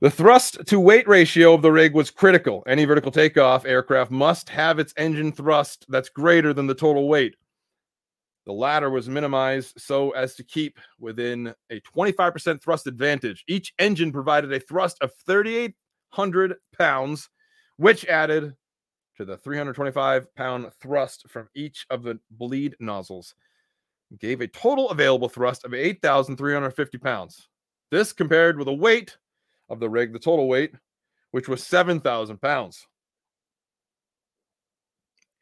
The thrust to weight ratio of the rig was critical. Any vertical takeoff aircraft must have its engine thrust that's greater than the total weight. The latter was minimized so as to keep within a 25% thrust advantage. Each engine provided a thrust of 3,800 pounds, which added to the 325 pound thrust from each of the bleed nozzles, gave a total available thrust of 8,350 pounds. This compared with a weight of the rig, the total weight, which was 7,000 pounds.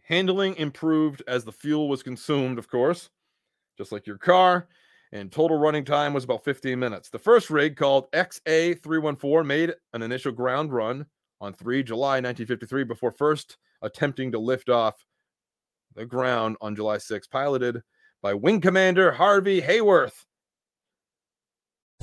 Handling improved as the fuel was consumed, of course, just like your car, and total running time was about 15 minutes. The first rig, called XA314, made an initial ground run on 3 July 1953 before first attempting to lift off the ground on July 6, piloted by Wing Commander Harvey Heyworth.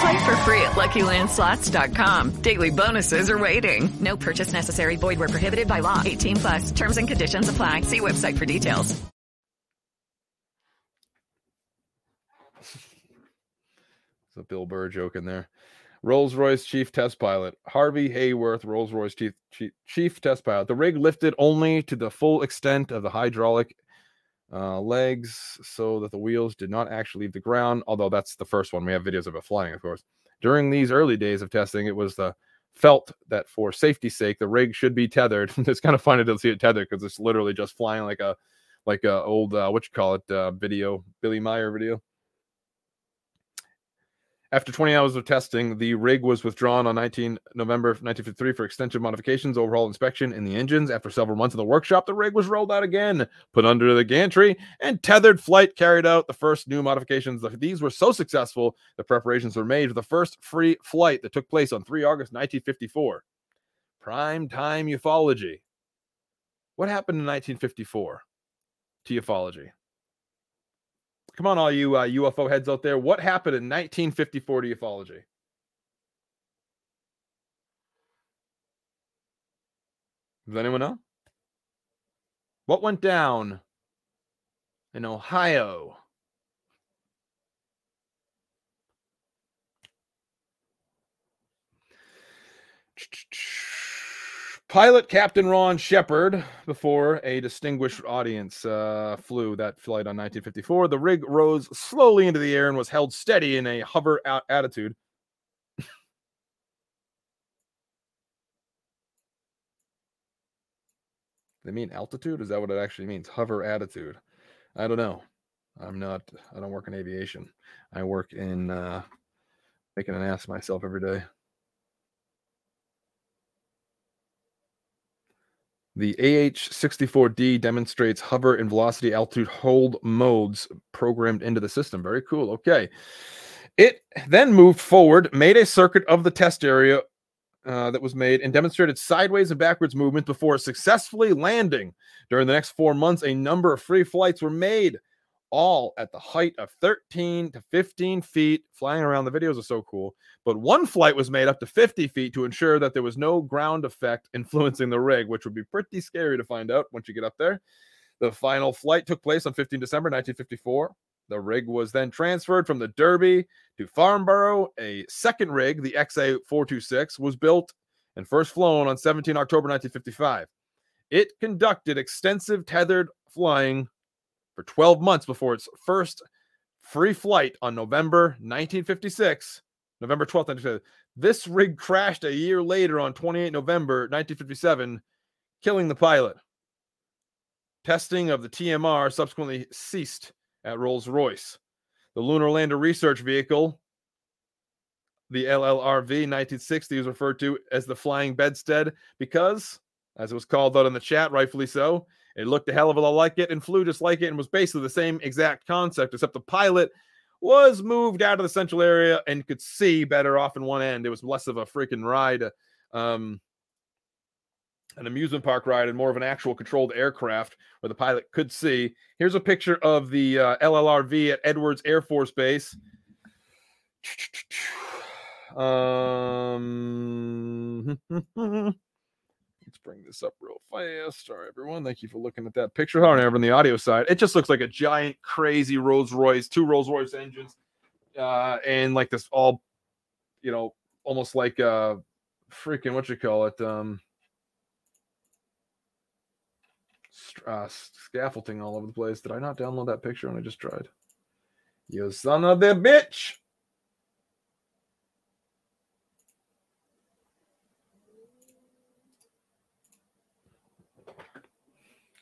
Play for free at LuckyLandSlots.com. Daily bonuses are waiting. No purchase necessary. Void where prohibited by law. 18 plus. Terms and conditions apply. See website for details. It's a Bill Burr joke in there. Rolls Royce chief test pilot Harvey Heyworth, Rolls Royce chief, chief chief test pilot. The rig lifted only to the full extent of the hydraulic uh, legs, so that the wheels did not actually leave the ground. Although that's the first one we have videos of it flying, of course. During these early days of testing, it was the felt that for safety's sake, the rig should be tethered. it's kind of funny to see it tethered because it's literally just flying like a like a old uh, what you call it uh, video Billy Meier video. After 20 hours of testing, the rig was withdrawn on 19 November 1953 for extensive modifications, overhaul inspection in the engines. After several months in the workshop, the rig was rolled out again, put under the gantry, and tethered flight carried out the first new modifications. These were so successful, the preparations were made for the first free flight that took place on 3 August 1954. Prime time ufology. What happened in 1954 to ufology? Come on, all you uh, UFO heads out there. What happened in 1954 to ufology? Does anyone know? What went down in Ohio? Pilot Captain Ron Shepherd, before a distinguished audience, uh, flew that flight on 1954. The rig rose slowly into the air and was held steady in a hover out attitude. they mean altitude? Is that what it actually means? Hover attitude. I don't know. I'm not, I don't work in aviation. I work in uh, making an ass myself every day. The AH-64D demonstrates hover and velocity altitude hold modes programmed into the system. Very cool. Okay. It then moved forward, made a circuit of the test area uh, that was made, and demonstrated sideways and backwards movement before successfully landing. During the next four months, a number of free flights were made, all at the height of 13 to 15 feet. Flying around, the videos are so cool. But one flight was made up to 50 feet to ensure that there was no ground effect influencing the rig, which would be pretty scary to find out once you get up there. The final flight took place on 15 December 1954. The rig was then transferred from the Derby to Farnborough. A second rig, the XA 426, was built and first flown on 17 October 1955. It conducted extensive tethered flying for 12 months before its first free flight on November 1956. November 12th, 1957. This rig crashed a year later on 28 November 1957, killing the pilot. Testing of the TMR subsequently ceased at Rolls Royce. The Lunar Lander Research Vehicle, the LLRV 1960, is referred to as the Flying Bedstead because, as it was called out in the chat, rightfully so, it looked a hell of a lot like it and flew just like it and was basically the same exact concept, except the pilot was moved out of the central area and could see better off in one end. It was less of a freaking ride, um, an amusement park ride, and more of an actual controlled aircraft where the pilot could see. Here's a picture of the uh, LLRV at Edwards Air Force Base. Um, let's bring this up real fast. Sorry, everyone. Thank you for looking at that picture. I don't know, on the audio side, it just looks like a giant, crazy Rolls Royce, two Rolls Royce engines, uh, and like this all, you know, almost like uh freaking what you call it, um, uh, scaffolding all over the place. Did I not download that picture when I just tried? You son of a bitch.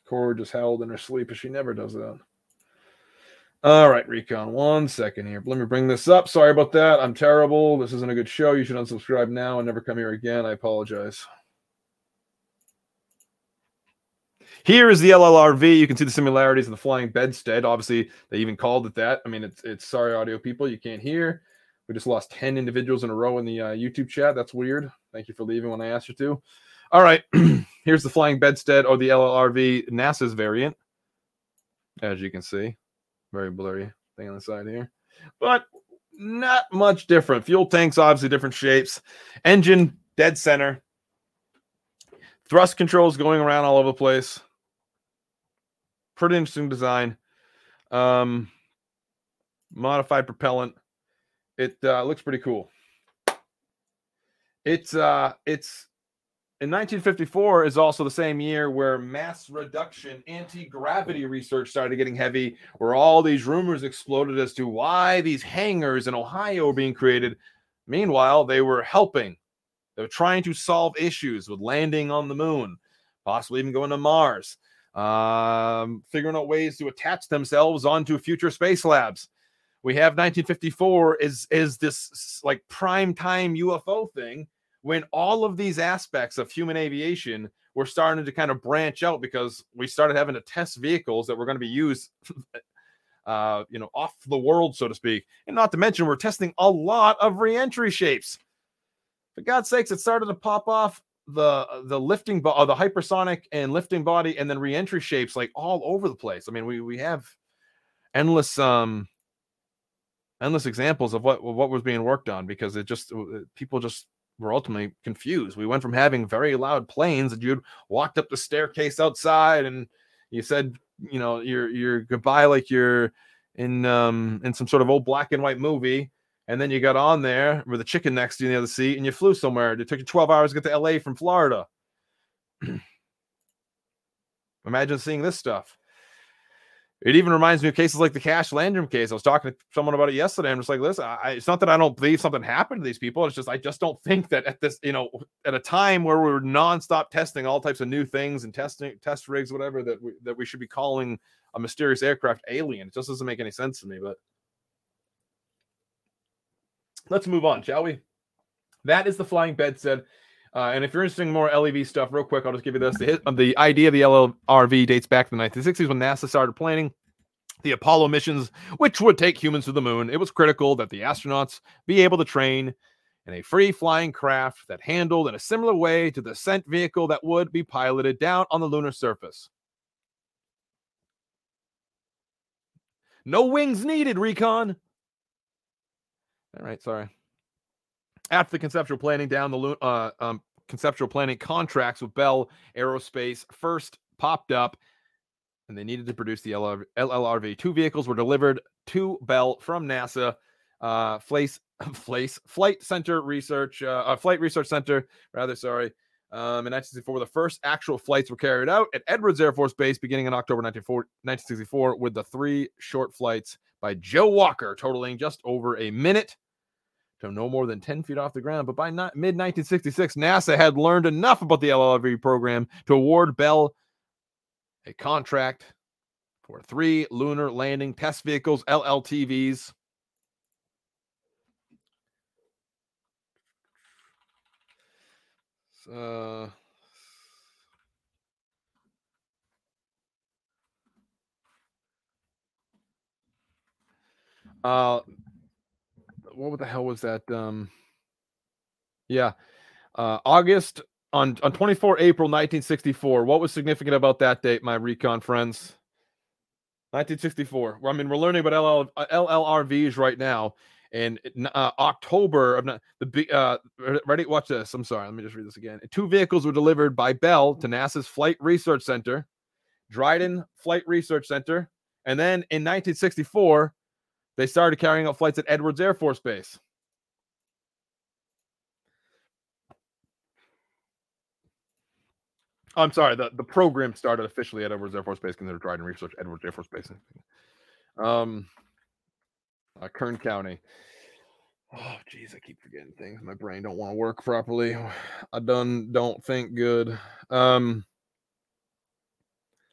Cora just howled in her sleep, as she never does that. All right, Recon, one second here. Let me bring this up. Sorry about that. I'm terrible. This isn't a good show. You should unsubscribe now and never come here again. I apologize. Here is the LLRV. You can see the similarities of the flying bedstead. Obviously, they even called it that. I mean, it's it's sorry, audio people, you can't hear. We just lost 10 individuals in a row in the uh, YouTube chat. That's weird. Thank you for leaving when I asked you to. All right, here's the flying bedstead or the LLRV NASA's variant. As you can see, very blurry thing on the side here, but not much different. Fuel tanks, obviously different shapes. Engine dead center. Thrust controls going around all over the place. Pretty interesting design. Um, modified propellant. It uh, looks pretty cool. It's uh it's in 1954 is also the same year where mass reduction anti-gravity research started getting heavy where all these rumors exploded as to why these hangars in ohio were being created. Meanwhile they were helping. They were trying to solve issues with landing on the moon possibly even going to mars um, figuring out ways to attach themselves onto future space labs. We have 1954 is is this like prime time ufo thing when all of these aspects of human aviation were starting to kind of branch out because we started having to test vehicles that were going to be used uh you know off the world so to speak. And not to mention we're testing a lot of reentry shapes. For god's sakes it started to pop off the the lifting bo- uh, the hypersonic and lifting body and then reentry shapes like all over the place. I mean we we have endless um endless examples of what what was being worked on because it just people just were ultimately confused. We went from having very loud planes that you'd walked up the staircase outside and you said, you know, your your goodbye like you're in um in some sort of old black and white movie. And then you got on there with a chicken next to you in the other seat and you flew somewhere. It took you 12 hours to get to LA from Florida. Imagine seeing this stuff. It even reminds me of cases like the Cash Landrum case. I was talking to someone about it yesterday. I'm just like, listen, I, it's not that I don't believe something happened to these people. It's just I just don't think that at this, you know, at a time where we're nonstop testing all types of new things and testing test rigs, whatever, that we, that we should be calling a mysterious aircraft alien. It just doesn't make any sense to me. But let's move on, shall we? That is the flying bedstead. Uh, and if you're interested in more LEV stuff, real quick, I'll just give you this. The, the idea of the LLRV dates back to the 1960s when NASA started planning the Apollo missions, which would take humans to the moon. It was critical that the astronauts be able to train in a free flying craft that handled in a similar way to the ascent vehicle that would be piloted down on the lunar surface. No wings needed, Recon. All right, sorry after the conceptual planning down the uh, um, conceptual planning contracts with Bell Aerospace first popped up, and they needed to produce the LR- LLRV. Two vehicles were delivered to Bell from NASA. Uh, Flace, Flace Flight Center Research, uh, uh, Flight Research Center, rather. Sorry. Um, in 1964, the first actual flights were carried out at Edwards Air Force Base beginning in October 1964, with the three short flights by Joe Walker, totaling just over a minute to no more than 10 feet off the ground. But by mid 1966, NASA had learned enough about the LLRV program to award Bell a contract for three lunar landing test vehicles, LLTVs. Uh, uh, what the hell was that? Um, yeah, uh, August on on 24 April 1964. What was significant about that date, my recon friends? 1964. I mean, we're learning about LL, uh, LLRVs right now. And uh, October of the uh, ready. Watch this. I'm sorry. Let me just read this again. Two vehicles were delivered by Bell to NASA's Flight Research Center, Dryden Flight Research Center, and then in 1964, they started carrying out flights at Edwards Air Force Base. I'm sorry, the, the program started officially at Edwards Air Force Base, considered Dryden Research, Edwards Air Force Base. Um, uh, Kern County. Oh, geez, I keep forgetting things. My brain don't want to work properly. I done don't think good. Um,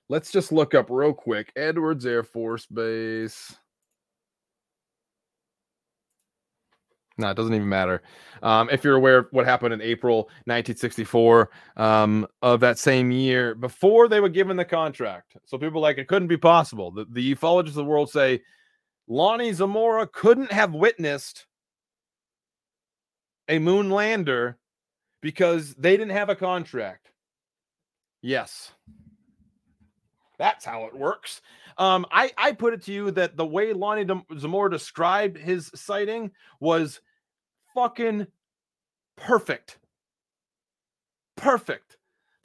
let's just look up real quick. Edwards Air Force Base. No, it doesn't even matter. Um, if you're aware of what happened in April 1964 um, of that same year, before they were given the contract, so people like it couldn't be possible. The, the ufologists of the world say Lonnie Zamora couldn't have witnessed a moon lander because they didn't have a contract. Yes, that's how it works. Um, I, I put it to you that the way Lonnie Zamora described his sighting was fucking perfect. Perfect.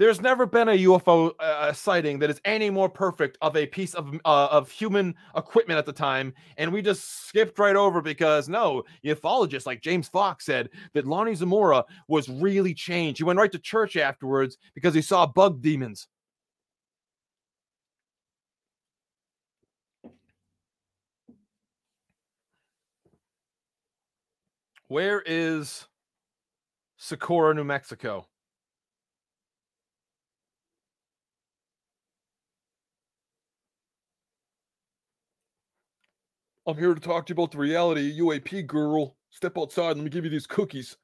There's never been a UFO uh, sighting that is any more perfect of a piece of uh, of human equipment at the time, and we just skipped right over because no, ufologists like James Fox said that Lonnie Zamora was really changed. He went right to church afterwards because he saw bug demons. Where is Socorro, New Mexico? I'm here to talk to you about the reality UAP girl. Step outside. Let me give you these cookies.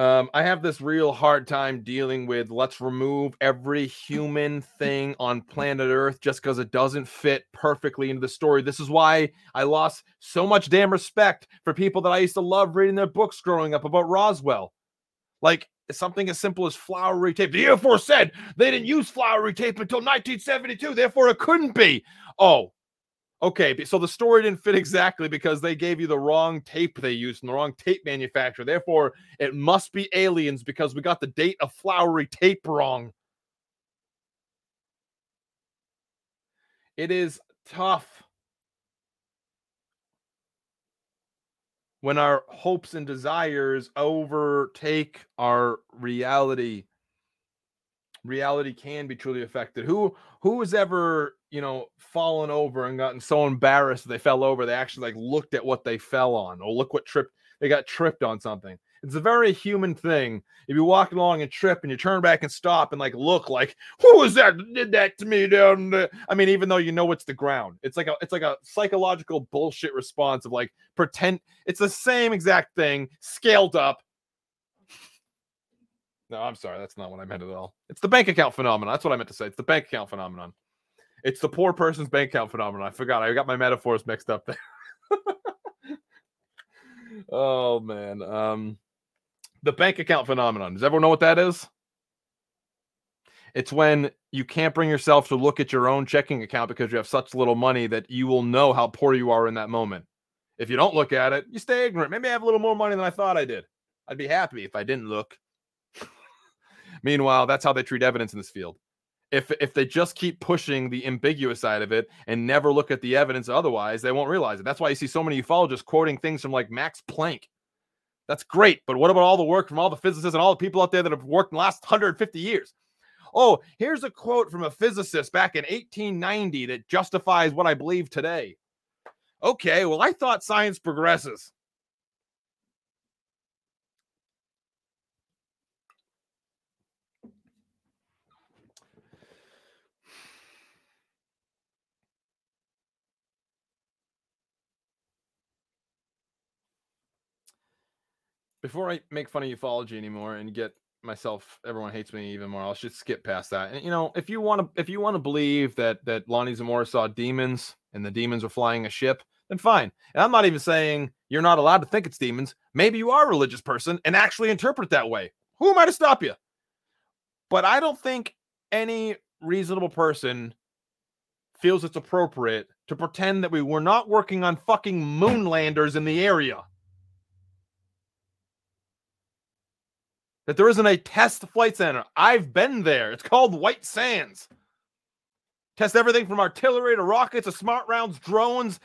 Um, I have this real hard time dealing with let's remove every human thing on planet Earth just because it doesn't fit perfectly into the story. This is why I lost so much damn respect for people that I used to love reading their books growing up about Roswell. Like something as simple as flowery tape. The Air Force said they didn't use flowery tape until 1972, therefore it couldn't be. Oh, Okay, so the story didn't fit exactly because they gave you the wrong tape they used and the wrong tape manufacturer. Therefore, it must be aliens because we got the date of flowery tape wrong. It is tough when our hopes and desires overtake our reality reality can be truly affected who who has ever you know fallen over and gotten so embarrassed they fell over they actually like looked at what they fell on or look what tripped they got tripped on something it's a very human thing if you're walking along and trip and you turn back and stop and like look like who was that did that to me down there? i mean even though you know it's the ground it's like a it's like a psychological bullshit response of like pretend it's the same exact thing scaled up no, I'm sorry. That's not what I meant at all. It's the bank account phenomenon. That's what I meant to say. It's the bank account phenomenon. It's the poor person's bank account phenomenon. I forgot. I got my metaphors mixed up there. oh man. Um the bank account phenomenon. Does everyone know what that is? It's when you can't bring yourself to look at your own checking account because you have such little money that you will know how poor you are in that moment. If you don't look at it, you stay ignorant. Maybe I have a little more money than I thought I did. I'd be happy if I didn't look. Meanwhile, that's how they treat evidence in this field. If if they just keep pushing the ambiguous side of it and never look at the evidence otherwise, they won't realize it. That's why you see so many ufologists quoting things from like Max Planck. That's great, but what about all the work from all the physicists and all the people out there that have worked in the last 150 years? Oh, here's a quote from a physicist back in 1890 that justifies what I believe today. Okay, well, I thought science progresses. Before I make fun of ufology anymore and get myself everyone hates me even more, I'll just skip past that. And you know, if you want to if you want to believe that that Lonnie Zamora saw demons and the demons were flying a ship, then fine. And I'm not even saying you're not allowed to think it's demons. Maybe you are a religious person and actually interpret that way. Who am I to stop you? But I don't think any reasonable person feels it's appropriate to pretend that we were not working on fucking moonlanders in the area. That there isn't a test flight center. I've been there. It's called White Sands. Test everything from artillery to rockets to smart rounds, drones,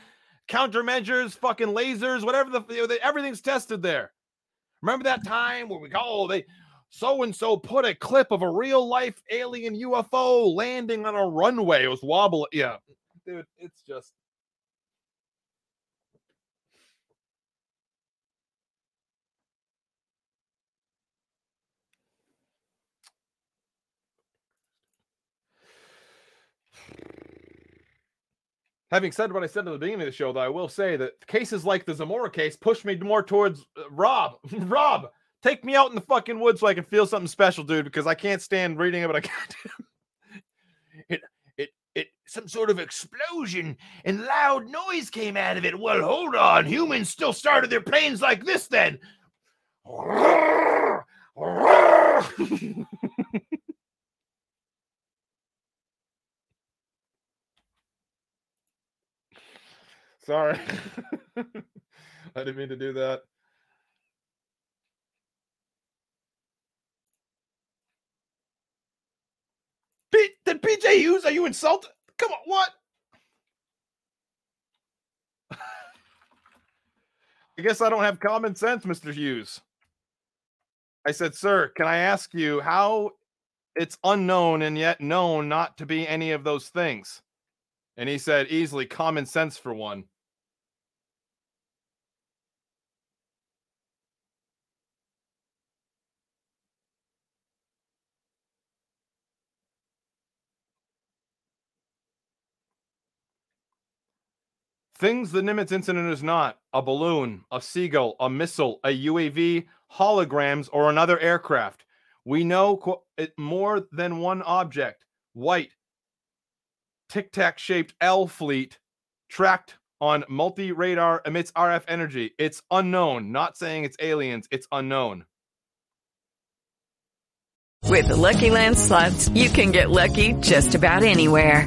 countermeasures, fucking lasers, whatever the everything's tested there. Remember that time where we go, oh, they so and so put a clip of a real life alien UFO landing on a runway. It was wobbling. Yeah, dude, it's just Having said what I said at the beginning of the show, though, I will say that cases like the Zamora case push me more towards uh, Rob. Rob, take me out in the fucking woods so I can feel something special, dude, because I can't stand reading about a goddamn. It, it, it, some sort of explosion and loud noise came out of it. Well, hold on. Humans still started their planes like this then. Sorry. I didn't mean to do that. insulted, PJ Hughes? Are you insulted? Come on, what? I guess I don't have common sense, Mr. Hughes. I said, Sir, can I ask you how it's unknown and yet known not to be any of those things? And he said, Easily common sense for one. Things the Nimitz incident is not a balloon, a seagull, a missile, a UAV, holograms, or another aircraft. We know more than one object. White, tic tac shaped L fleet tracked on multi radar emits RF energy. It's unknown. Not saying it's aliens, it's unknown. With the Lucky Land slots, you can get lucky just about anywhere.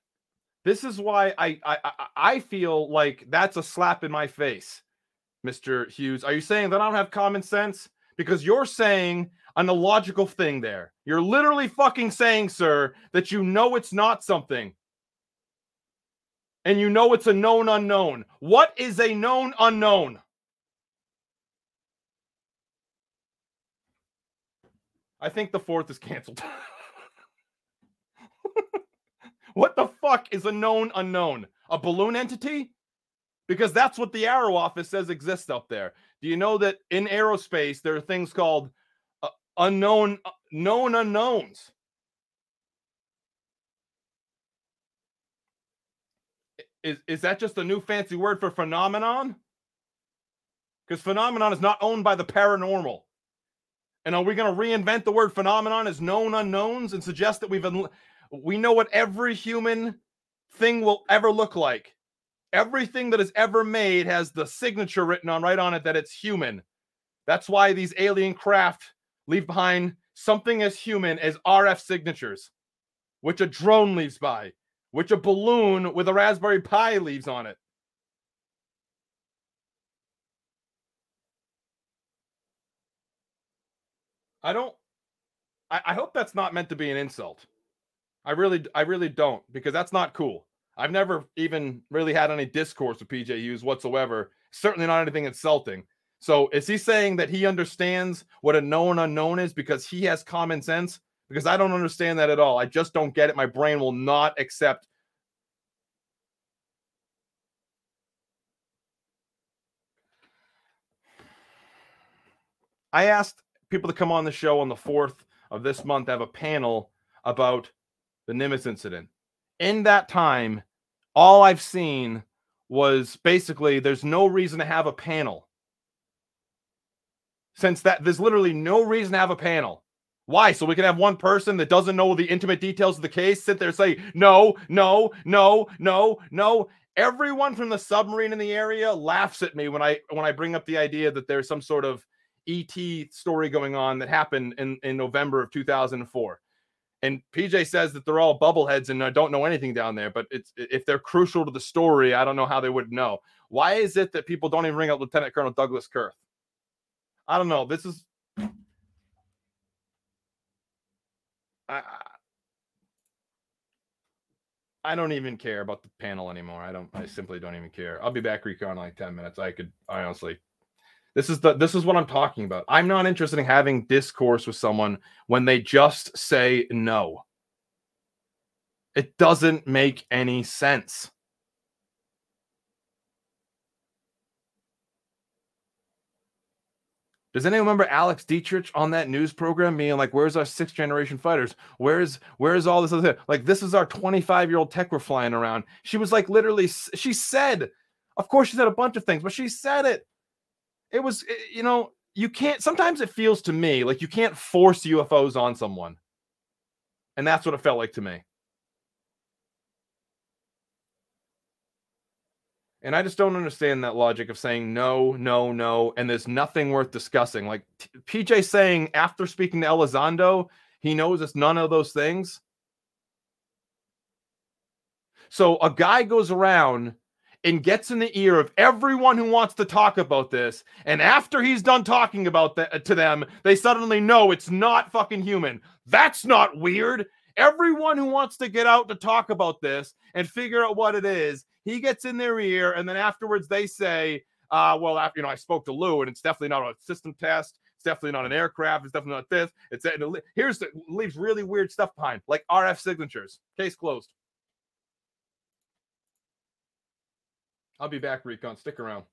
this is why I I I- feel like that's a slap in my face, Mr. Hughes. Are you saying that I don't have common sense? Because you're saying an illogical thing there. You're literally fucking saying, sir, that you know it's not something. And you know it's a known unknown. What is a known unknown? I think the fourth is canceled. What the fuck is a known unknown? A balloon entity? Because that's what the AARO office says exists up there. Do you know that in aerospace there are things called uh, unknown uh, known unknowns? Is is that just a new fancy word for phenomenon? Because phenomenon is not owned by the paranormal. And are we going to reinvent the word phenomenon as known unknowns and suggest that we've we know what every human thing will ever look like. Everything that is ever made has the signature written on right on it that it's human. That's why these alien craft leave behind something as human as RF signatures, which a drone leaves by, which a balloon with a Raspberry Pi leaves on it. I don't I, I hope that's not meant to be an insult. I really, I really don't because that's not cool. I've never even really had any discourse with PJ Hughes whatsoever. Certainly not anything insulting. So is he saying that he understands what a known unknown is because he has common sense? Because I don't understand that at all. I just don't get it. My brain will not accept. I asked people to come on the show on the 4th of this month, have a panel about the Nimitz incident. In that time, all I've seen was basically there's no reason to have a panel. Since that there's literally no reason to have a panel. Why? So we can have one person that doesn't know the intimate details of the case sit there and say, no, no, no, no, no. Everyone from the submarine in the area laughs at me when I when I bring up the idea that there's some sort of ET story going on that happened in, in November of 2004. And PJ says that they're all bubbleheads and uh, don't know anything down there. But it's if they're crucial to the story, I don't know how they would know. Why is it that people don't even ring up Lieutenant Colonel Douglas Kurth? I don't know. This is. I, I don't even care about the panel anymore. I don't. I simply don't even care. I'll be back, Rico, in like ten minutes. I could. I honestly. This is the this is what I'm talking about. I'm not interested in having discourse with someone when they just say no. It doesn't make any sense. Does anyone remember Alex Dietrich on that news program being like, "Where's our sixth generation fighters? Where's where's all this other like this is our 25 year old tech we're flying around?" She was like, literally, she said, of course, she said a bunch of things, but she said it it was, eh, you know, you can't. Sometimes it feels to me like you can't force UFOs on someone, and that's what it felt like to me. And I just don't understand that logic of saying no, no, no, and there's nothing worth discussing. Like PJ saying after speaking to Elizondo, he knows it's none of those things. So a guy goes around and gets in the ear of everyone who wants to talk about this, and after he's done talking about that to them, they suddenly know it's not fucking human. That's not weird. Everyone who wants to get out to talk about this and figure out what it is, he gets in their ear, and then afterwards they say, uh, well, after you know, I spoke to Lou, and it's definitely not a system test. It's definitely not an aircraft. It's definitely not this. It's it here's the leaves really weird stuff behind, like RF signatures. Case closed. I'll be back, Recon. Stick around.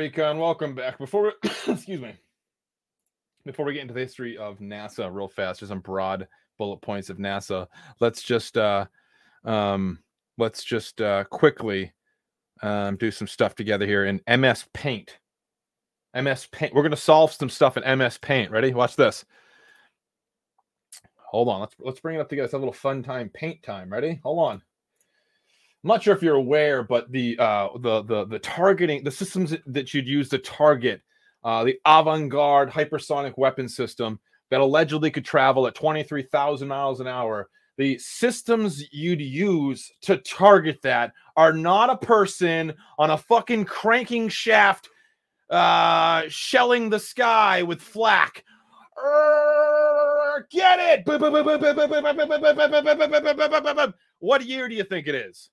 Recon, welcome back. Before we, excuse me, before we get into the history of NASA, real fast, just some broad bullet points of NASA. Let's just uh, um, let's just uh, quickly um, do some stuff together here in MS Paint. MS Paint. We're gonna solve some stuff in MS Paint. Ready? Watch this. Hold on. Let's let's bring it up together. It's a little fun time. Paint time. Ready? Hold on. I'm not sure if you're aware, but the uh, the the the targeting the systems that- you'd use to target uh, the Avangard hypersonic weapon system that allegedly could travel at 23,000 miles an hour. the systems you'd use to target that are not a person on a fucking cranking shaft uh shelling the sky with flak get it what year do you think it is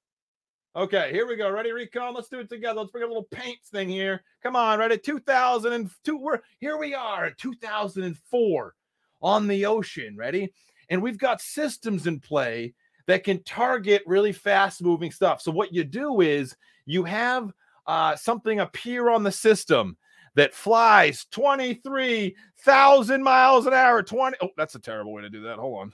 okay here we go ready recon let's do it together let's bring a little paint thing here come on ready 2002 we're here we are in 2004 on the ocean ready and we've got systems in play that can target really fast moving stuff. So what you do is you have uh, something appear on the system that flies 23,000 miles an hour. 20. Oh, that's a terrible way to do that. Hold on.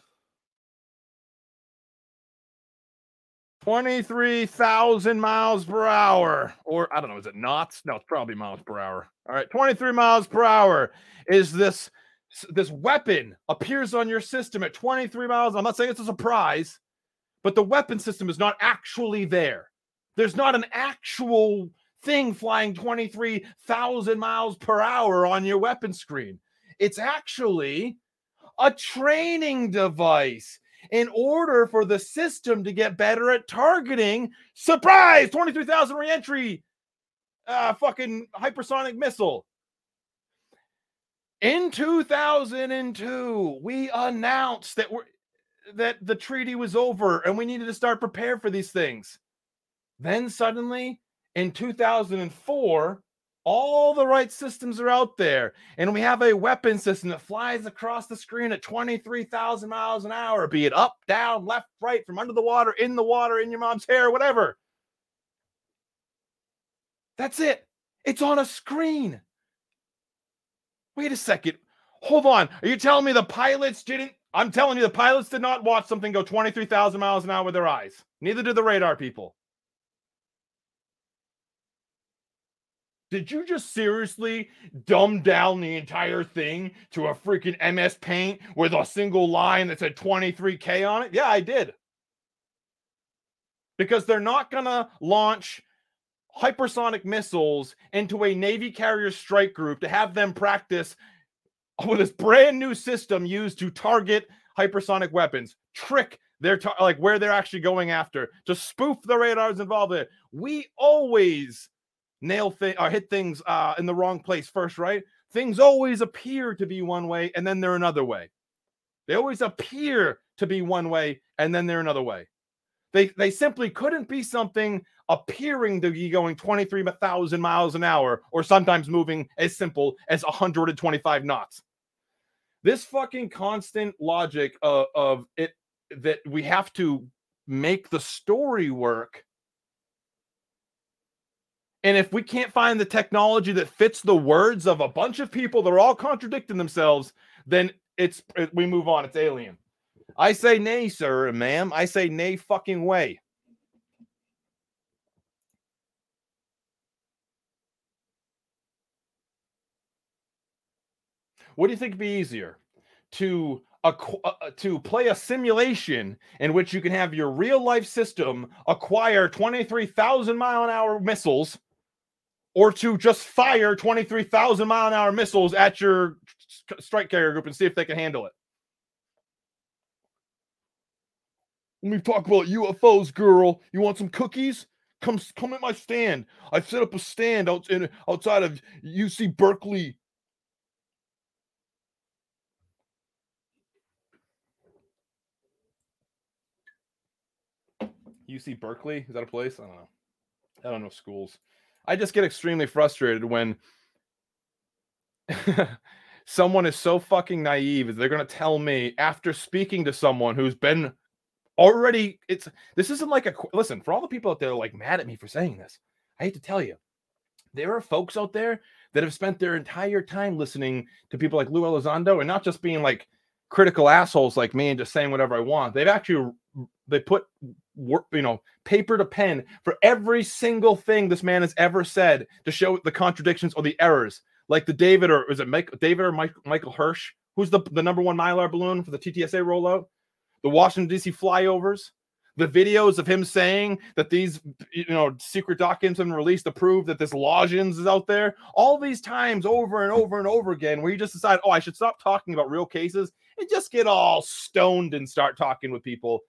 23,000 miles per hour. Or I don't know, is it knots? No, it's probably miles per hour. All right, 23 miles per hour is this this weapon appears on your system at 23 miles. I'm not saying it's a surprise, but the weapon system is not actually there. There's not an actual thing flying 23,000 miles per hour on your weapon screen. It's actually a training device in order for the system to get better at targeting. Surprise! 23,000 reentry, uh, fucking hypersonic missile. In 2002, we announced that we're that the treaty was over and we needed to start prepare for these things. Then suddenly in 2004, all the right systems are out there, and we have a weapon system that flies across the screen at 23,000 miles an hour, be it up, down, left, right, from under the water, in the water, in your mom's hair, whatever. That's it. It's on a screen. Wait a second. Hold on. Are you telling me the pilots didn't? I'm telling you, the pilots did not watch something go 23,000 miles an hour with their eyes. Neither did the radar people. Did you just seriously dumb down the entire thing to a freaking MS Paint with a single line that said 23K on it? Yeah, I did. Because they're not going to launch hypersonic missiles into a Navy carrier strike group to have them practice with this brand new system used to target hypersonic weapons, trick their tar- like where they're actually going after, to spoof the radars involved in it. We always nail thing or hit things uh, in the wrong place first, right? Things always appear to be one way and then they're another way. They always appear to be one way and then they're another way. They they simply couldn't be something appearing to be going 23,000 miles an hour or sometimes moving as simple as 125 knots. This fucking constant logic of, of it that we have to make the story work. And if we can't find the technology that fits the words of a bunch of people that are all contradicting themselves, then it's we move on. It's alien. I say nay, sir and ma'am. I say nay fucking way. What do you think would be easier? To acqu- uh, to play a simulation in which you can have your real life system acquire 23,000 mile an hour missiles or to just fire 23,000 mile an hour missiles at your strike carrier group and see if they can handle it. Let me talk about UFOs, girl. You want some cookies? Come, come at my stand. I've set up a stand out in, outside of UC Berkeley. UC Berkeley is that a place? I don't know. I don't know schools. I just get extremely frustrated when someone is so fucking naive. They're going to tell me after speaking to someone who's been already it's this isn't like a listen for all the people out there like mad at me for saying this i hate to tell you there are folks out there that have spent their entire time listening to people like lou elizondo and not just being like critical assholes like me and just saying whatever i want they've actually they put you know paper to pen for every single thing this man has ever said to show the contradictions or the errors like the david or is it Mike, david or Mike, michael hirsch who's the, the number one mylar balloon for the ttsa rollout the Washington, D.C. flyovers, the videos of him saying that these you know secret documents have been released to prove that this Lodgins is out there. All these times over and over and over again, where you just decide, oh, I should stop talking about real cases and just get all stoned and start talking with people.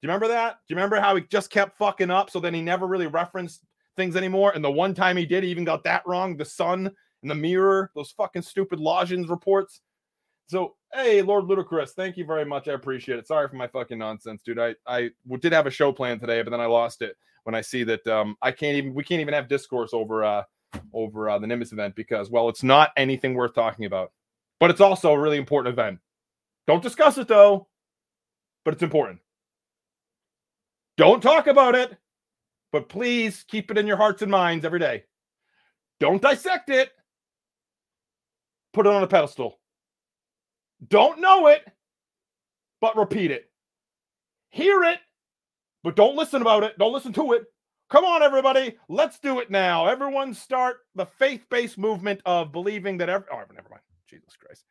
Do you remember that? Do you remember how he just kept fucking up? So then he never really referenced things anymore. And the one time he did, he even got that wrong. The sun and the mirror, those fucking stupid Lodgins reports. So, hey, Lord Ludacris, thank you very much. I appreciate it. Sorry for my fucking nonsense, dude. I I did have a show plan today, but then I lost it when I see that um I can't even we can't even have discourse over uh over uh, the Nimitz event because well, it's not anything worth talking about. But it's also a really important event. Don't discuss it though, but it's important. Don't talk about it, but please keep it in your hearts and minds every day. Don't dissect it. Put it on a pedestal. Don't know it, but repeat it. Hear it, but don't listen about it. Don't listen to it. Come on, everybody. Let's do it now. Everyone start the faith based movement of believing that every. Oh, never mind. Jesus Christ.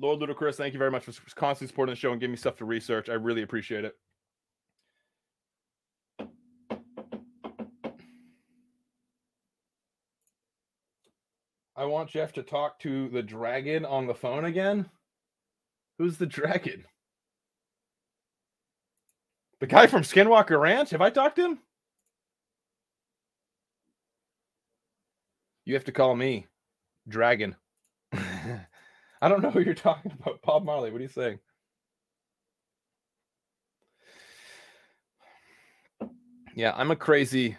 Lord Ludacris, thank you very much for constantly supporting the show and giving me stuff to research. I really appreciate it. I want Jeff to talk to the dragon on the phone again. Who's the dragon? The guy from Skinwalker Ranch? Have I talked to him? You have to call me Dragon. I don't know who you're talking about. Bob Marley, what are you saying? Yeah, I'm a crazy,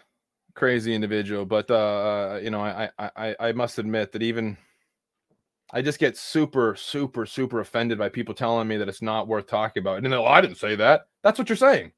crazy individual, but uh, you know, I, I I must admit that even I just get super, super, super offended by people telling me that it's not worth talking about. And then, oh, I didn't say that. That's what you're saying.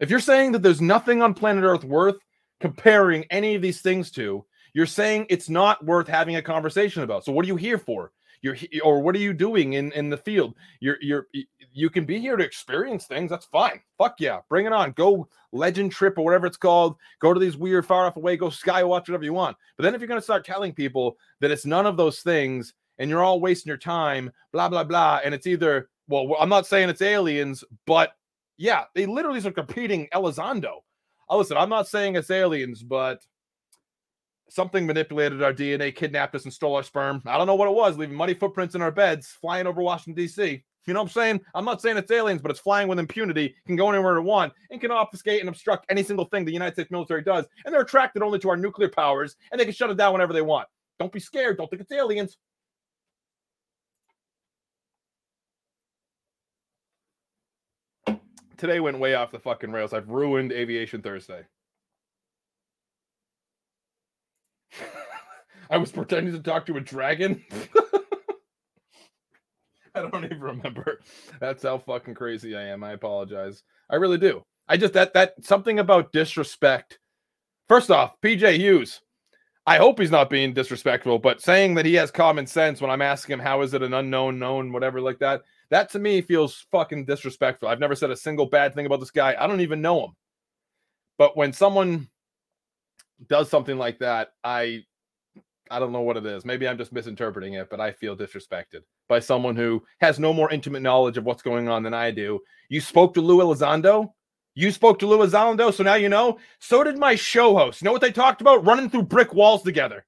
If you're saying that there's nothing on planet Earth worth comparing any of these things to, you're saying it's not worth having a conversation about. So what are you here for? You're or what are you doing in in the field? You're you're you can be here to experience things. That's fine. Fuck yeah, bring it on. Go legend trip or whatever it's called. Go to these weird far off away. Go sky watch whatever you want. But then if you're gonna start telling people that it's none of those things and you're all wasting your time, blah blah blah, and it's either well, I'm not saying it's aliens, but yeah, they literally are competing Elizondo. Oh, listen, I'm not saying it's aliens, but something manipulated our DNA, kidnapped us, and stole our sperm. I don't know what it was, leaving muddy footprints in our beds, flying over Washington, D.C. You know what I'm saying? I'm not saying it's aliens, but it's flying with impunity, can go anywhere it wants, and can obfuscate and obstruct any single thing the United States military does. And they're attracted only to our nuclear powers, and they can shut it down whenever they want. Don't be scared. Don't think it's aliens. Today went way off the fucking rails. I've ruined Aviation Thursday. I was pretending to talk to a dragon. I don't even remember. That's how fucking crazy I am. I apologize. I really do. I just that that something about disrespect. First off, PJ Hughes. I hope he's not being disrespectful, but saying that he has common sense when I'm asking him how is it an unknown known whatever like that. That to me feels fucking disrespectful. I've never said a single bad thing about this guy. I don't even know him. But when someone does something like that, I I don't know what it is. Maybe I'm just misinterpreting it, but I feel disrespected by someone who has no more intimate knowledge of what's going on than I do. You spoke to Lou Elizondo? You spoke to Lou Elizondo, so now you know. So did my show host. You know what they talked about? Running through brick walls together.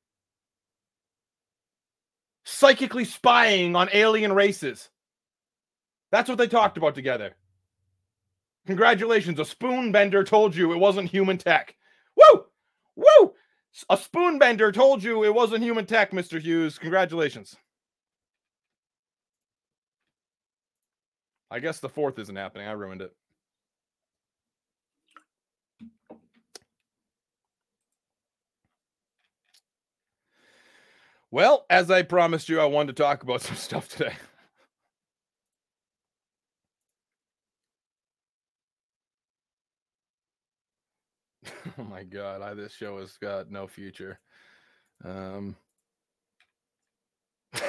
Psychically spying on alien races. That's what they talked about together. Congratulations. A spoon bender told you it wasn't human tech. Woo! Woo! A spoon bender told you it wasn't human tech, Mr. Hughes. Congratulations. I guess the fourth isn't happening. I ruined it. Well, as I promised you, I wanted to talk about some stuff today. oh my god, I, this show has got no future. Um, I'm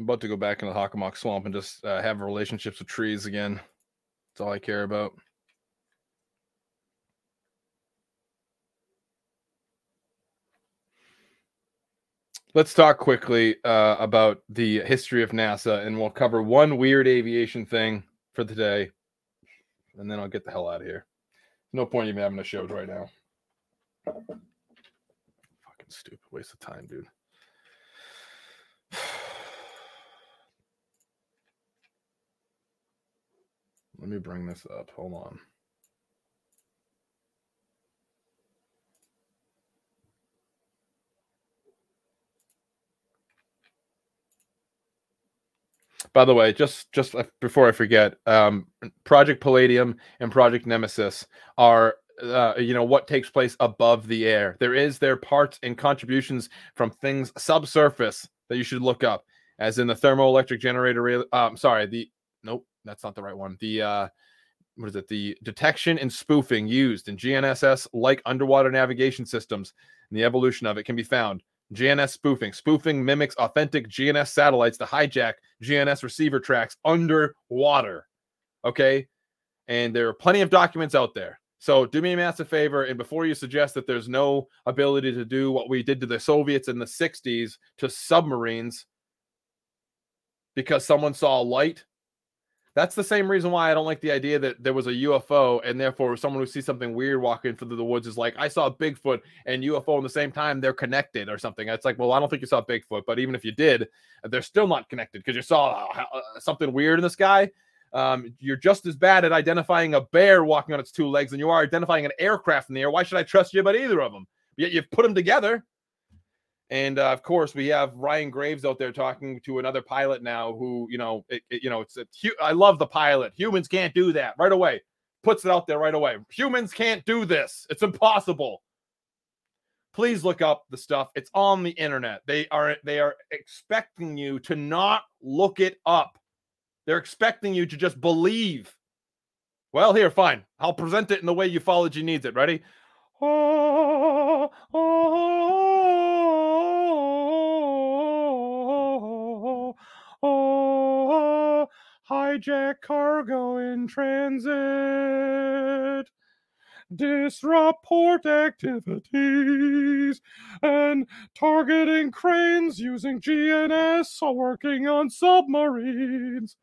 about to go back into the Hockomock Swamp and just uh, have relationships with trees again. That's all I care about. Let's talk quickly uh, about the history of NASA, and we'll cover one weird aviation thing for the day, and then I'll get the hell out of here. No point even having a show right now. Fucking stupid waste of time, dude. Let me bring this up. Hold on. By the way, just just uh, before I forget, um, Project Palladium and Project Nemesis are uh, you know what takes place above the air. There is their parts and contributions from things subsurface that you should look up, as in the thermoelectric generator. Um, sorry, the nope, that's not the right one. The uh, what is it? The detection and spoofing used in GNSS like underwater navigation systems and the evolution of it can be found. GNS spoofing. Spoofing mimics authentic GNS satellites to hijack GNS receiver tracks underwater. Okay. And there are plenty of documents out there. So do me a massive favor. And before you suggest that there's no ability to do what we did to the Soviets in the 60s to submarines because someone saw a light, that's the same reason why I don't like the idea that there was a UFO and therefore someone who sees something weird walking through the woods is like, I saw Bigfoot and UFO in the same time, they're connected or something. It's like, well, I don't think you saw Bigfoot, but even if you did, they're still not connected because you saw uh, something weird in the sky. Um, you're just as bad at identifying a bear walking on its two legs than you are identifying an aircraft in the air. Why should I trust you about either of them? Yet you've put them together. And uh, of course, we have Ryan Graves out there talking to another pilot now, who you know, it, it, you know, it's a, I love the pilot. Humans can't do that right away. Puts it out there right away. Humans can't do this. It's impossible. Please look up the stuff. It's on the internet. They are they are expecting you to not look it up. They're expecting you to just believe. Well, here, fine. I'll present it in the way ufology needs it. Ready? Oh, oh, hijack cargo in transit, disrupt port activities, and targeting cranes using GNS are working on submarines.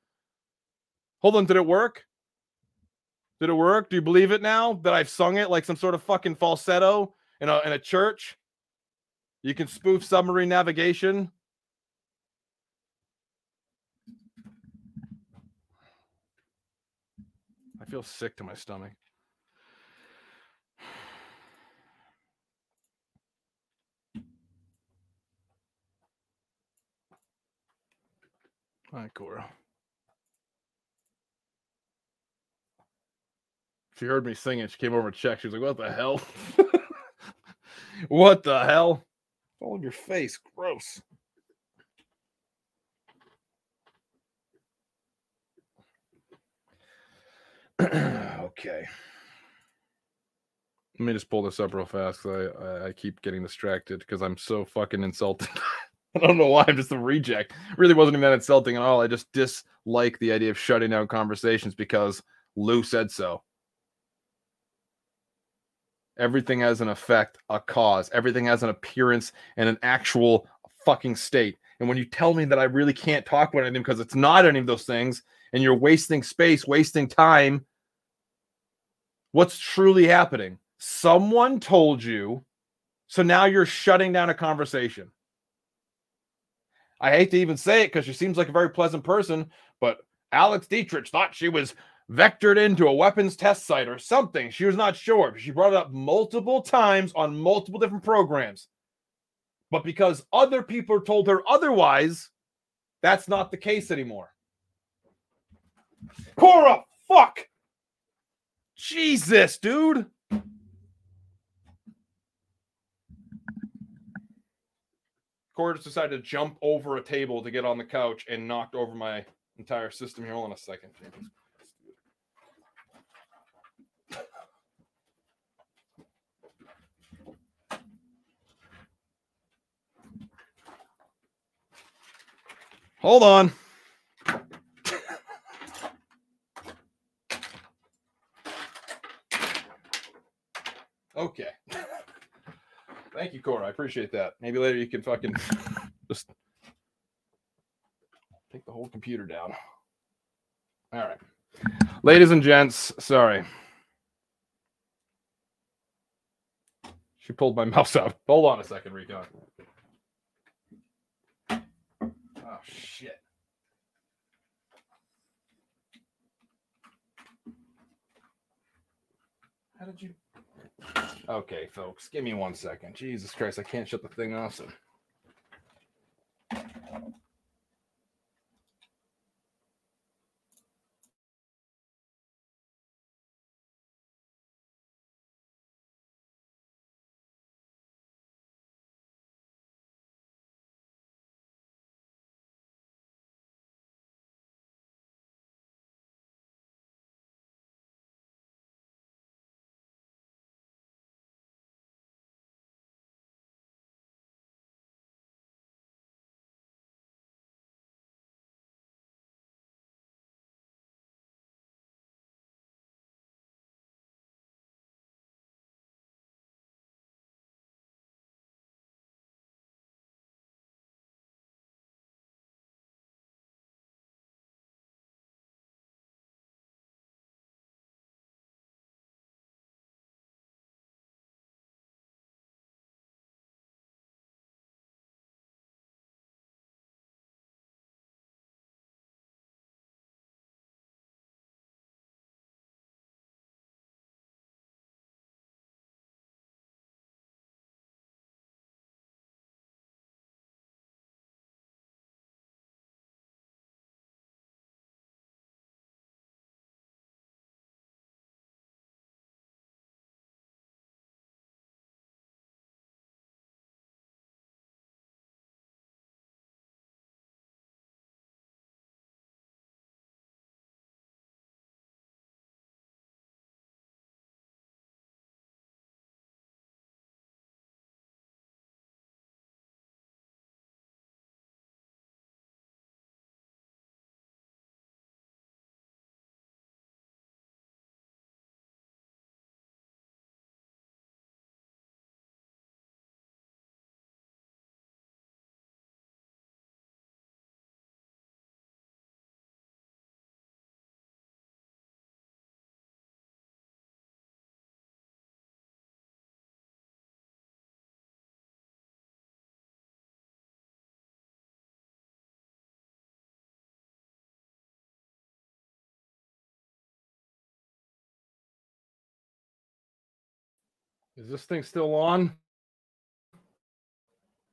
Hold on, did it work? Did it work? Do you believe it now that I've sung it like some sort of fucking falsetto in a in a church? You can spoof submarine navigation. Feel sick to my stomach. All right, Cora. She heard me singing. She came over and checked. She was like, "What the hell? what the hell? All in your face. Gross." okay. Let me just pull this up real fast because I, I I keep getting distracted because I'm so fucking insulted. I don't know why. I'm just a reject. Really wasn't even that insulting at all. I just dislike the idea of shutting down conversations because Lou said so. Everything has an effect, a cause. Everything has an appearance and an actual fucking state. And when you tell me that I really can't talk about anything because it's not any of those things, and you're wasting space, wasting time, what's truly happening? Someone told you, so now you're shutting down a conversation. I hate to even say it because she seems like a very pleasant person, but Alex Dietrich thought she was vectored into a weapons test site or something. She was not sure. She brought it up multiple times on multiple different programs. But because other people told her otherwise, that's not the case anymore. Cora, fuck. Jesus, dude. Cora just decided to jump over a table to get on the couch and knocked over my entire system here. Hold on a second, James. Hold on. Okay. Thank you, Cora. I appreciate that. Maybe later you can fucking Just take the whole computer down. All right. Ladies and gents, sorry. She pulled my mouse out. Hold on a second, Recon. Oh shit. How did you Okay, folks, give me one second. Jesus Christ, I can't shut the thing off. So. Is this thing still on?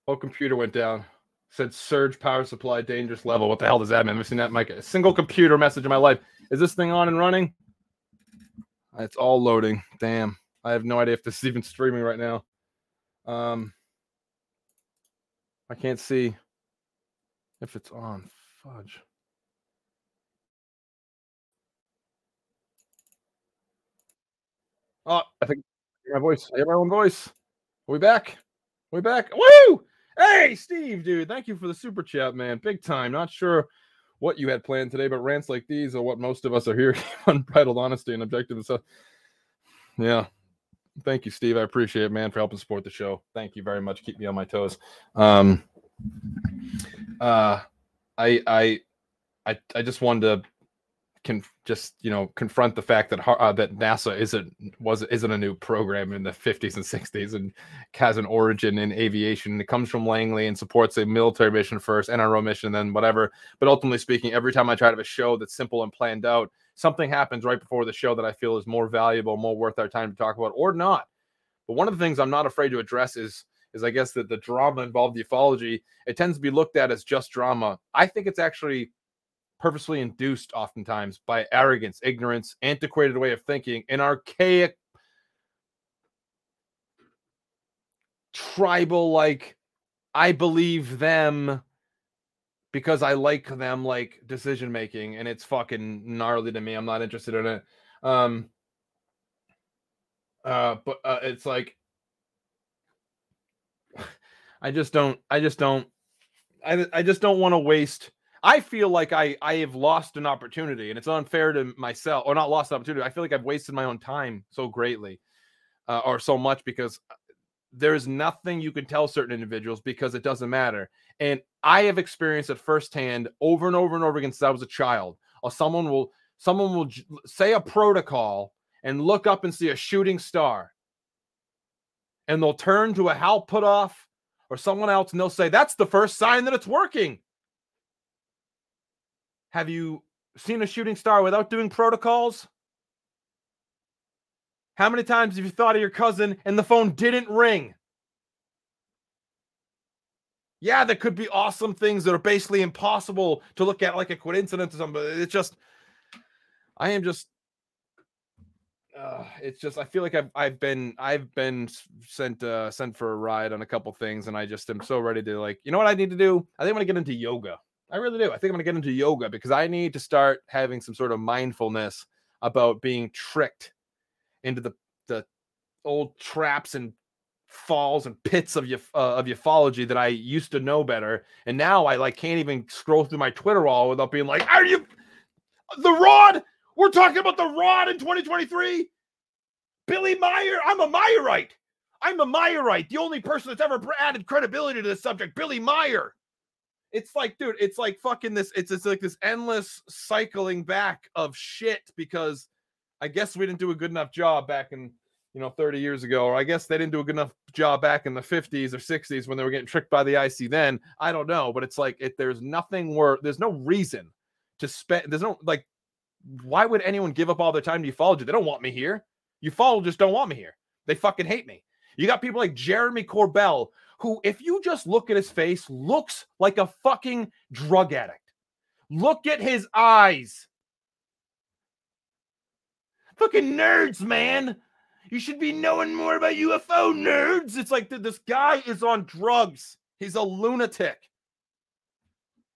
Oh, computer went down. Said surge power supply dangerous level. What the hell does that mean? I've seen that, Mike. A single computer message in my life. Is this thing on and running? It's all loading. Damn. I have no idea if this is even streaming right now. Um, I can't see if it's on. Fudge. Oh, I think my voice. I hear my own voice. Are we back? Are we back? Woo! Hey, Steve, dude. Thank you for the super chat, man. Big time. Not sure what you had planned today, but rants like these are what most of us are here. Unbridled honesty and objective stuff. Yeah. Thank you, Steve. I appreciate it, man, for helping support the show. Thank you very much. Keep me on my toes. Um uh I I I I just wanted to can just you know confront the fact that uh, that NASA isn't was isn't a new program in the 50s and 60s and has an origin in aviation. It comes from Langley and supports a military mission first, NRO mission, then whatever. But ultimately speaking, every time I try to have a show that's simple and planned out, something happens right before the show that I feel is more valuable, more worth our time to talk about, or not. But one of the things I'm not afraid to address is is I guess that the drama involved the ufology. It tends to be looked at as just drama. I think it's actually purposely induced oftentimes by arrogance, ignorance, antiquated way of thinking, and archaic tribal like I believe them because I like them like decision making and it's fucking gnarly to me. I'm not interested in it. Um uh but uh, it's like I just don't I just don't I I just don't want to waste I feel like I I have lost an opportunity, and it's unfair to myself, or not lost an opportunity. I feel like I've wasted my own time so greatly, uh, or so much because there's nothing you can tell certain individuals because it doesn't matter. And I have experienced it firsthand over and over and over again since I was a child. Or someone will someone will j- say a protocol and look up and see a shooting star. And they'll turn to a Hal Puthoff or someone else and they'll say, That's the first sign that it's working. Have you seen a shooting star without doing protocols? How many times have you thought of your cousin and the phone didn't ring? Yeah, there could be awesome things that are basically impossible to look at like a coincidence or something, it's just, I am just, uh, it's just, I feel like I've, I've been, I've been sent, uh, sent for a ride on a couple things, and I just am so ready to like, you know what I need to do? I think I'm gonna get into yoga. I really do. I think I'm gonna get into yoga because I need to start having some sort of mindfulness about being tricked into the the old traps and falls and pits of uf- uh, of ufology that I used to know better, and now I like can't even scroll through my Twitter wall without being like, "Are you the Rod? We're talking about the Rod in 2023." Billy Meier, I'm a Meyerite. I'm a Meyerite. The only person that's ever added credibility to this subject, Billy Meier. It's like, dude, it's like fucking this. It's it's like this endless cycling back of shit because I guess we didn't do a good enough job back in, you know, 30 years ago, or I guess they didn't do a good enough job back in the 50s or 60s when they were getting tricked by the IC then. I don't know, but it's like it, there's nothing where there's no reason to spend there's no like why would anyone give up all their time to ufology? They don't want me here. Ufologists don't want me here. They fucking hate me. You got people like Jeremy Corbell, who, if you just look at his face, looks like a fucking drug addict. Look at his eyes. Fucking nerds, man. You should be knowing more about UFO nerds. It's like th- this guy is on drugs. He's a lunatic.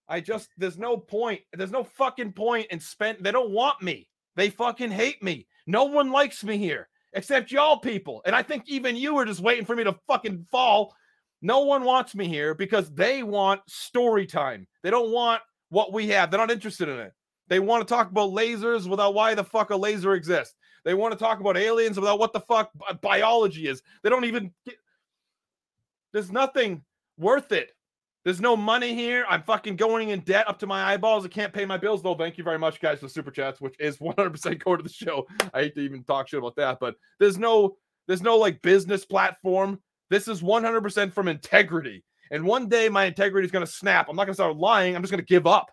I just there's no point. There's no fucking point in spent. They don't want me. They fucking hate me. No one likes me here except y'all people. And I think even you are just waiting for me to fucking fall. No one wants me here because they want story time. They don't want what we have. They're not interested in it. They want to talk about lasers without why the fuck a laser exists. They want to talk about aliens without what the fuck biology is. They don't even get. There's nothing worth it. There's no money here. I'm fucking going in debt up to my eyeballs. I can't pay my bills though. Thank you very much, guys, for the super chats, which is 100% go to the show. I hate to even talk shit about that, but there's no, there's no like business platform. This is 100% from integrity. And one day my integrity is going to snap. I'm not going to start lying. I'm just going to give up.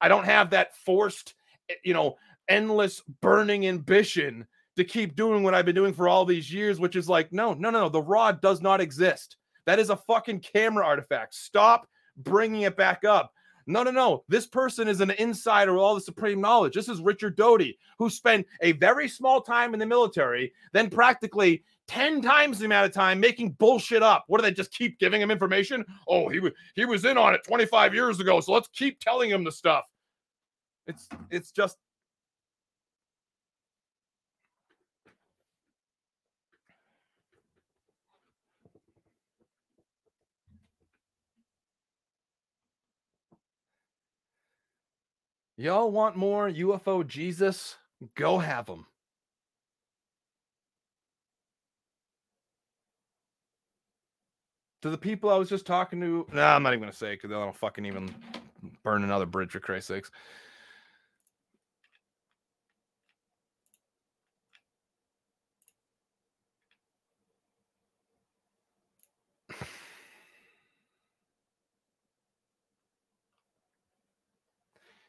I don't have that forced, eh, you know, endless burning ambition to keep doing what I've been doing for all these years, which is like, no, no, no, no. The rod does not exist. That is a fucking camera artifact. Stop bringing it back up. No, no, no. This person is an insider with all the supreme knowledge. This is Richard Doty, who spent a very small time in the military, then practically 10 times the amount of time making bullshit up. What do they just keep giving him information? Oh, he was he was in on it 25 years ago, so let's keep telling him the stuff. It's it's just Y'all want more UFO Jesus? Go have them. To the people I was just talking to, nah, I'm not even gonna say because I don't fucking even burn another bridge for Christ's sakes.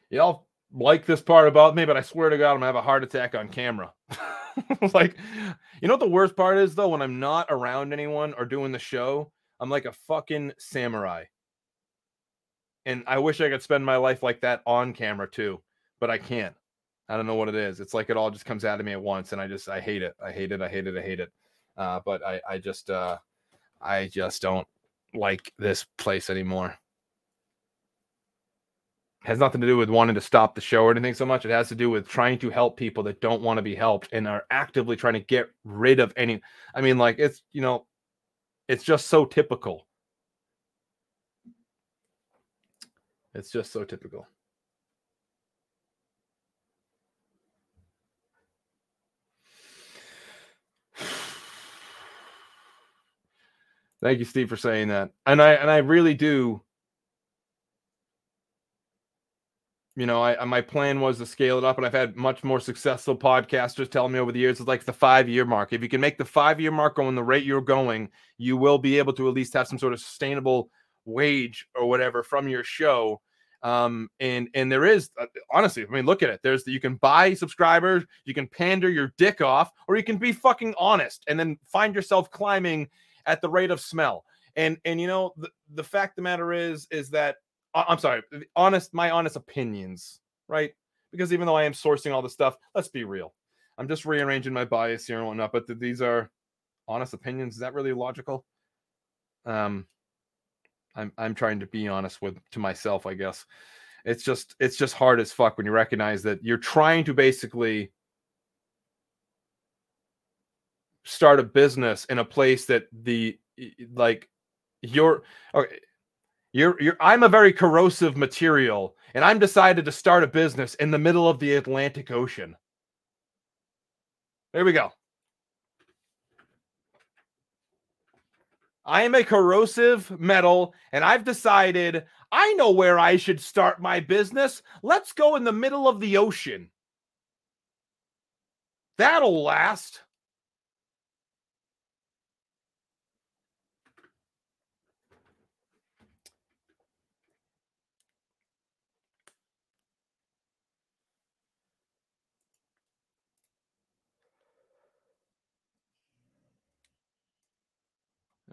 Y'all like this part about me, but I swear to God, I'm gonna have a heart attack on camera. like, you know what the worst part is though? When I'm not around anyone or doing the show, I'm like a fucking samurai. And I wish I could spend my life like that on camera too, but I can't. I don't know what it is. It's like it all just comes out of me at once, and I just I hate it. I hate it. I hate it. I hate it. Uh, but I I just uh, I just don't like this place anymore has nothing to do with wanting to stop the show or anything so much. It has to do with trying to help people that don't want to be helped and are actively trying to get rid of any. I mean, like it's you know, it's just so typical. It's just so typical. Thank you, Steve, for saying that. And I and I really do. You know, I my plan was to scale it up, and I've had much more successful podcasters tell me over the years it's like the five year mark. If you can make the five year mark going the rate you're going, you will be able to at least have some sort of sustainable wage or whatever from your show. Um, and and there is uh, honestly, I mean, look at it. There's you can buy subscribers, you can pander your dick off, or you can be fucking honest and then find yourself climbing at the rate of smell. And and you know the, the fact the matter is is that I'm sorry, honest my honest opinions, right? Because even though I am sourcing all this stuff, let's be real. I'm just rearranging my bias here and whatnot, but th- these are honest opinions. Is that really logical? Um, I'm I'm trying to be honest with to myself, I guess. It's just it's just hard as fuck when you recognize that you're trying to basically start a business in a place that the like you're okay you're you're I'm a very corrosive material and I'm decided to start a business in the middle of the Atlantic Ocean. There we go. I am a corrosive metal, and I've decided I know where I should start my business. Let's go in the middle of the ocean. That'll last.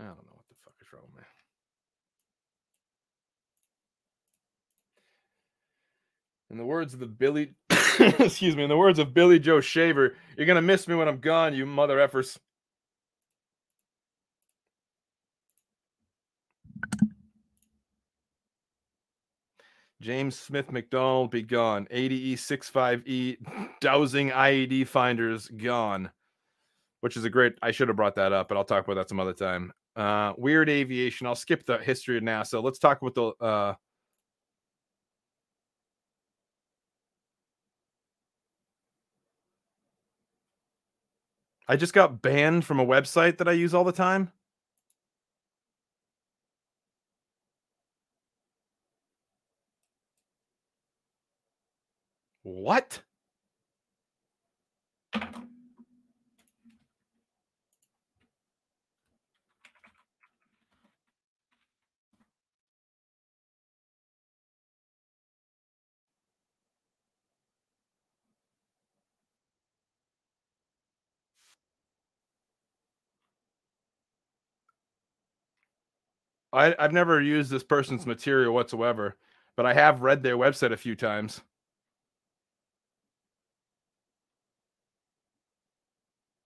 I don't know what the fuck is wrong, man. In the words of the Billy, excuse me, in the words of Billy Joe Shaver, you're gonna miss me when I'm gone, you mother effers. James Smith McDonald be gone. ADE 65E dowsing IED finders gone. Which is a great I should have brought that up, but I'll talk about that some other time. Uh weird aviation. I'll skip the history of NASA. Let's talk about the uh I just got banned from a website that I use all the time. What? I, I've never used this person's material whatsoever, but I have read their website a few times.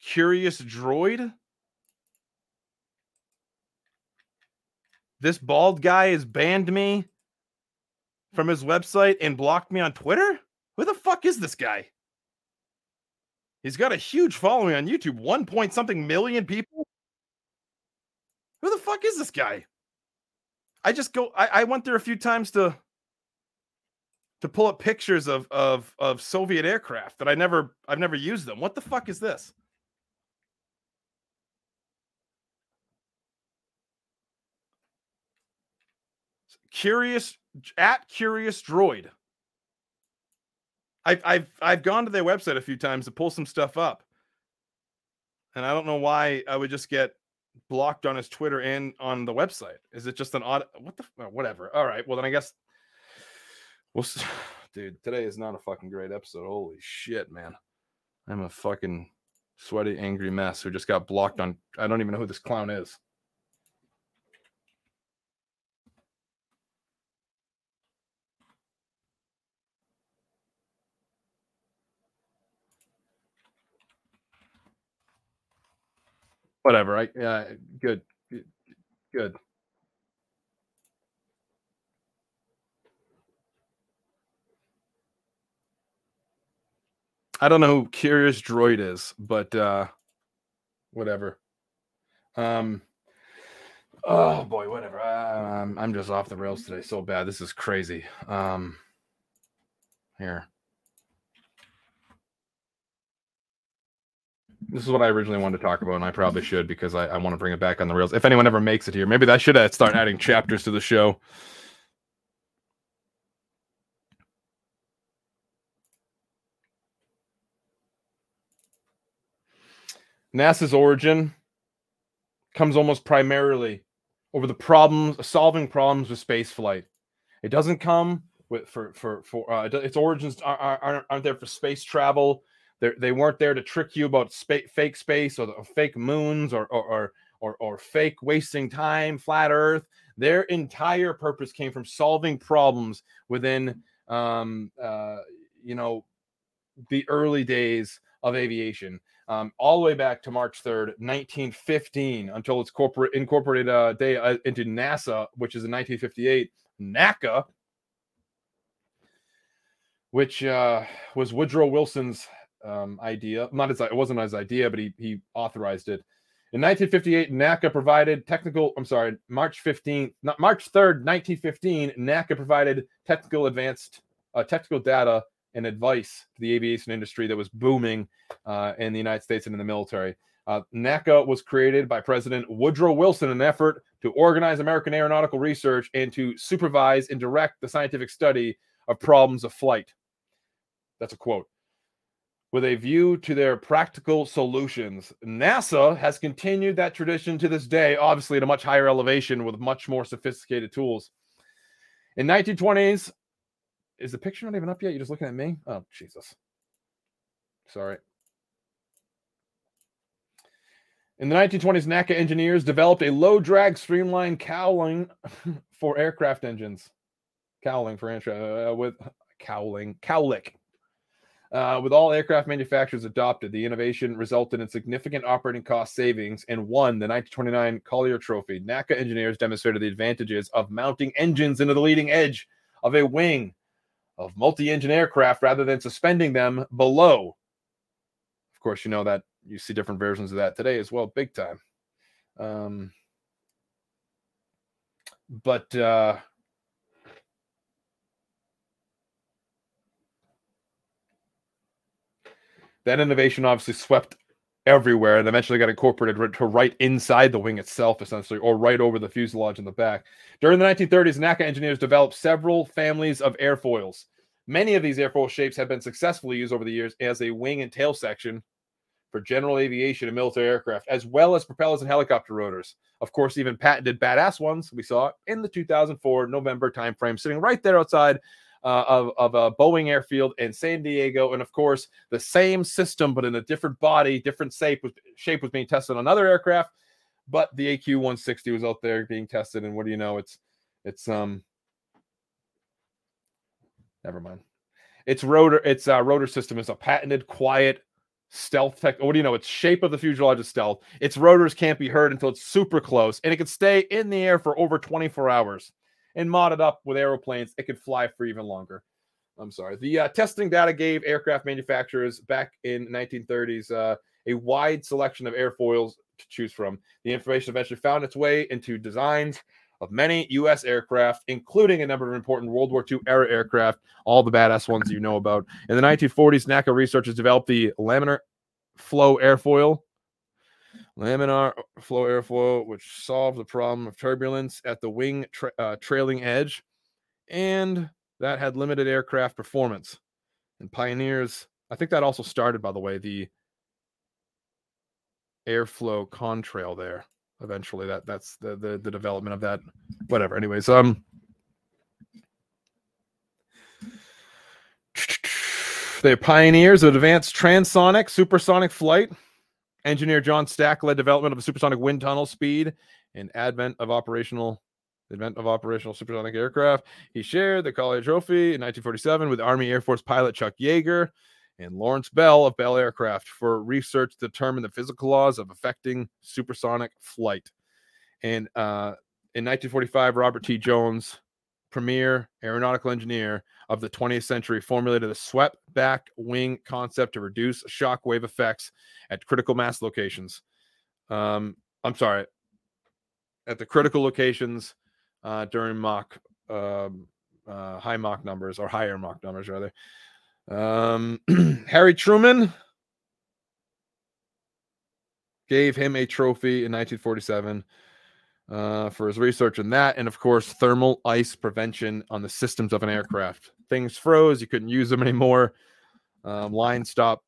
Curious Droid? This bald guy has banned me from his website and blocked me on Twitter? Who the fuck is this guy? He's got a huge following on YouTube, one point something million people. Who the fuck is this guy? I just go. I, I went there a few times to to pull up pictures of of of Soviet aircraft that I never I've never used them. What the fuck is this? Curious at Curious Droid. I've I've I've gone to their website a few times to pull some stuff up, and I don't know why I would just get blocked on his Twitter and on the website. Is it just an odd? What the? f- oh, Whatever. All right. Well, then I guess. Well, dude, today is not a fucking great episode. Holy shit, man! I'm a fucking sweaty, angry mess who just got blocked on. I don't even know who this clown is. Whatever. I yeah. Good. Good. I don't know who Curious Droid is, but uh whatever. Um oh boy, whatever. I'm I'm just off the rails today so bad. This is crazy. Um here. This is what I originally wanted to talk about, and I probably should because I, I want to bring it back on the rails. If anyone ever makes it here, maybe I should uh, start adding chapters to the show. NASA's origin comes almost primarily over the problems, solving problems with space flight. It doesn't come with for for for uh, its origins aren't, aren't, aren't there for space travel. They're, they weren't there to trick you about fake space or, the, or fake moons or or, or or or fake wasting time, flat Earth. Their entire purpose came from solving problems within, um, uh, you know, the early days of aviation um, all the way back to March 3rd, 1915, until its corporate incorporated uh, day uh, into NASA, which is in 1958. NACA, which uh, was Woodrow Wilson's um, idea. Not his, it wasn't his idea, but he he authorized it. In 1958, NACA provided technical. I'm sorry, March 15th, not March 3rd, 1915. NACA provided technical advanced uh, technical data and advice to the aviation industry that was booming uh, in the United States and in the military. Uh, NACA was created by President Woodrow Wilson in an effort to organize American aeronautical research and to supervise and direct the scientific study of problems of flight. That's a quote. With a view to their practical solutions, NASA has continued that tradition to this day, obviously at a much higher elevation with much more sophisticated tools. In 1920s, is the picture not even up yet? You're just looking at me? Oh, Jesus. Sorry. In the 1920s, NACA engineers developed a low drag streamlined cowling for aircraft engines. Cowling for uh, with cowling, cowlick. Uh, with all aircraft manufacturers adopted, the innovation resulted in significant operating cost savings and won the 1929 Collier Trophy. NACA engineers demonstrated the advantages of mounting engines into the leading edge of a wing of multi-engine aircraft rather than suspending them below. Of course, you know that you see different versions of that today as well, big time. Um, but uh, that innovation obviously swept everywhere and eventually got incorporated to right inside the wing itself, essentially, or right over the fuselage in the back. During the 1930s, NACA engineers developed several families of airfoils. Many of these airfoil shapes have been successfully used over the years as a wing and tail section for general aviation and military aircraft, as well as propellers and helicopter rotors. Of course, even patented badass ones we saw in the 2004 November timeframe, sitting right there outside uh, of, of a Boeing airfield in San Diego. And of course, the same system, but in a different body, different shape was, shape was being tested on another aircraft. But the AQ 160 was out there being tested. And what do you know? It's, it's, um, never mind. Its rotor, its uh, rotor system is a patented, quiet, stealth tech. What do you know? Its shape of the fuselage is stealth. Its rotors can't be heard until it's super close, and it can stay in the air for over 24 hours and modded up with aeroplanes, it could fly for even longer. I'm sorry. The uh, testing data gave aircraft manufacturers back in 1930s uh, a wide selection of airfoils to choose from. The information eventually found its way into designs of many U.S. aircraft, including a number of important World War II era aircraft, all the badass ones you know about. In the 1940s, NACA researchers developed the laminar flow airfoil, laminar flow airfoil, which solved the problem of turbulence at the wing tra- uh, trailing edge, and that had limited aircraft performance. And pioneers, I think that also started, by the way, the airflow contrail there. Eventually, that that's the the, the development of that. Whatever. Anyways, um. They're pioneers of advanced transonic, supersonic flight Engineer John Stack led development of a supersonic wind tunnel speed and advent of operational advent of operational supersonic aircraft. He shared the Collier Trophy in 1947 with Army Air Force pilot Chuck Yeager and Lawrence Bell of Bell Aircraft for research to determine the physical laws of affecting supersonic flight. And uh, in 1945, Robert T. Jones, premier aeronautical engineer of the 20th century, formulated a swept back wing concept to reduce shock wave effects at critical mass locations. Um, I'm sorry, at the critical locations uh, during Mach, um, uh, high Mach numbers or higher Mach numbers, rather. Um, Harry Truman gave him a trophy in 1947 uh, for his research in that, and of course, thermal ice prevention on the systems of an aircraft. Things froze, you couldn't use them anymore. Um, lines stopped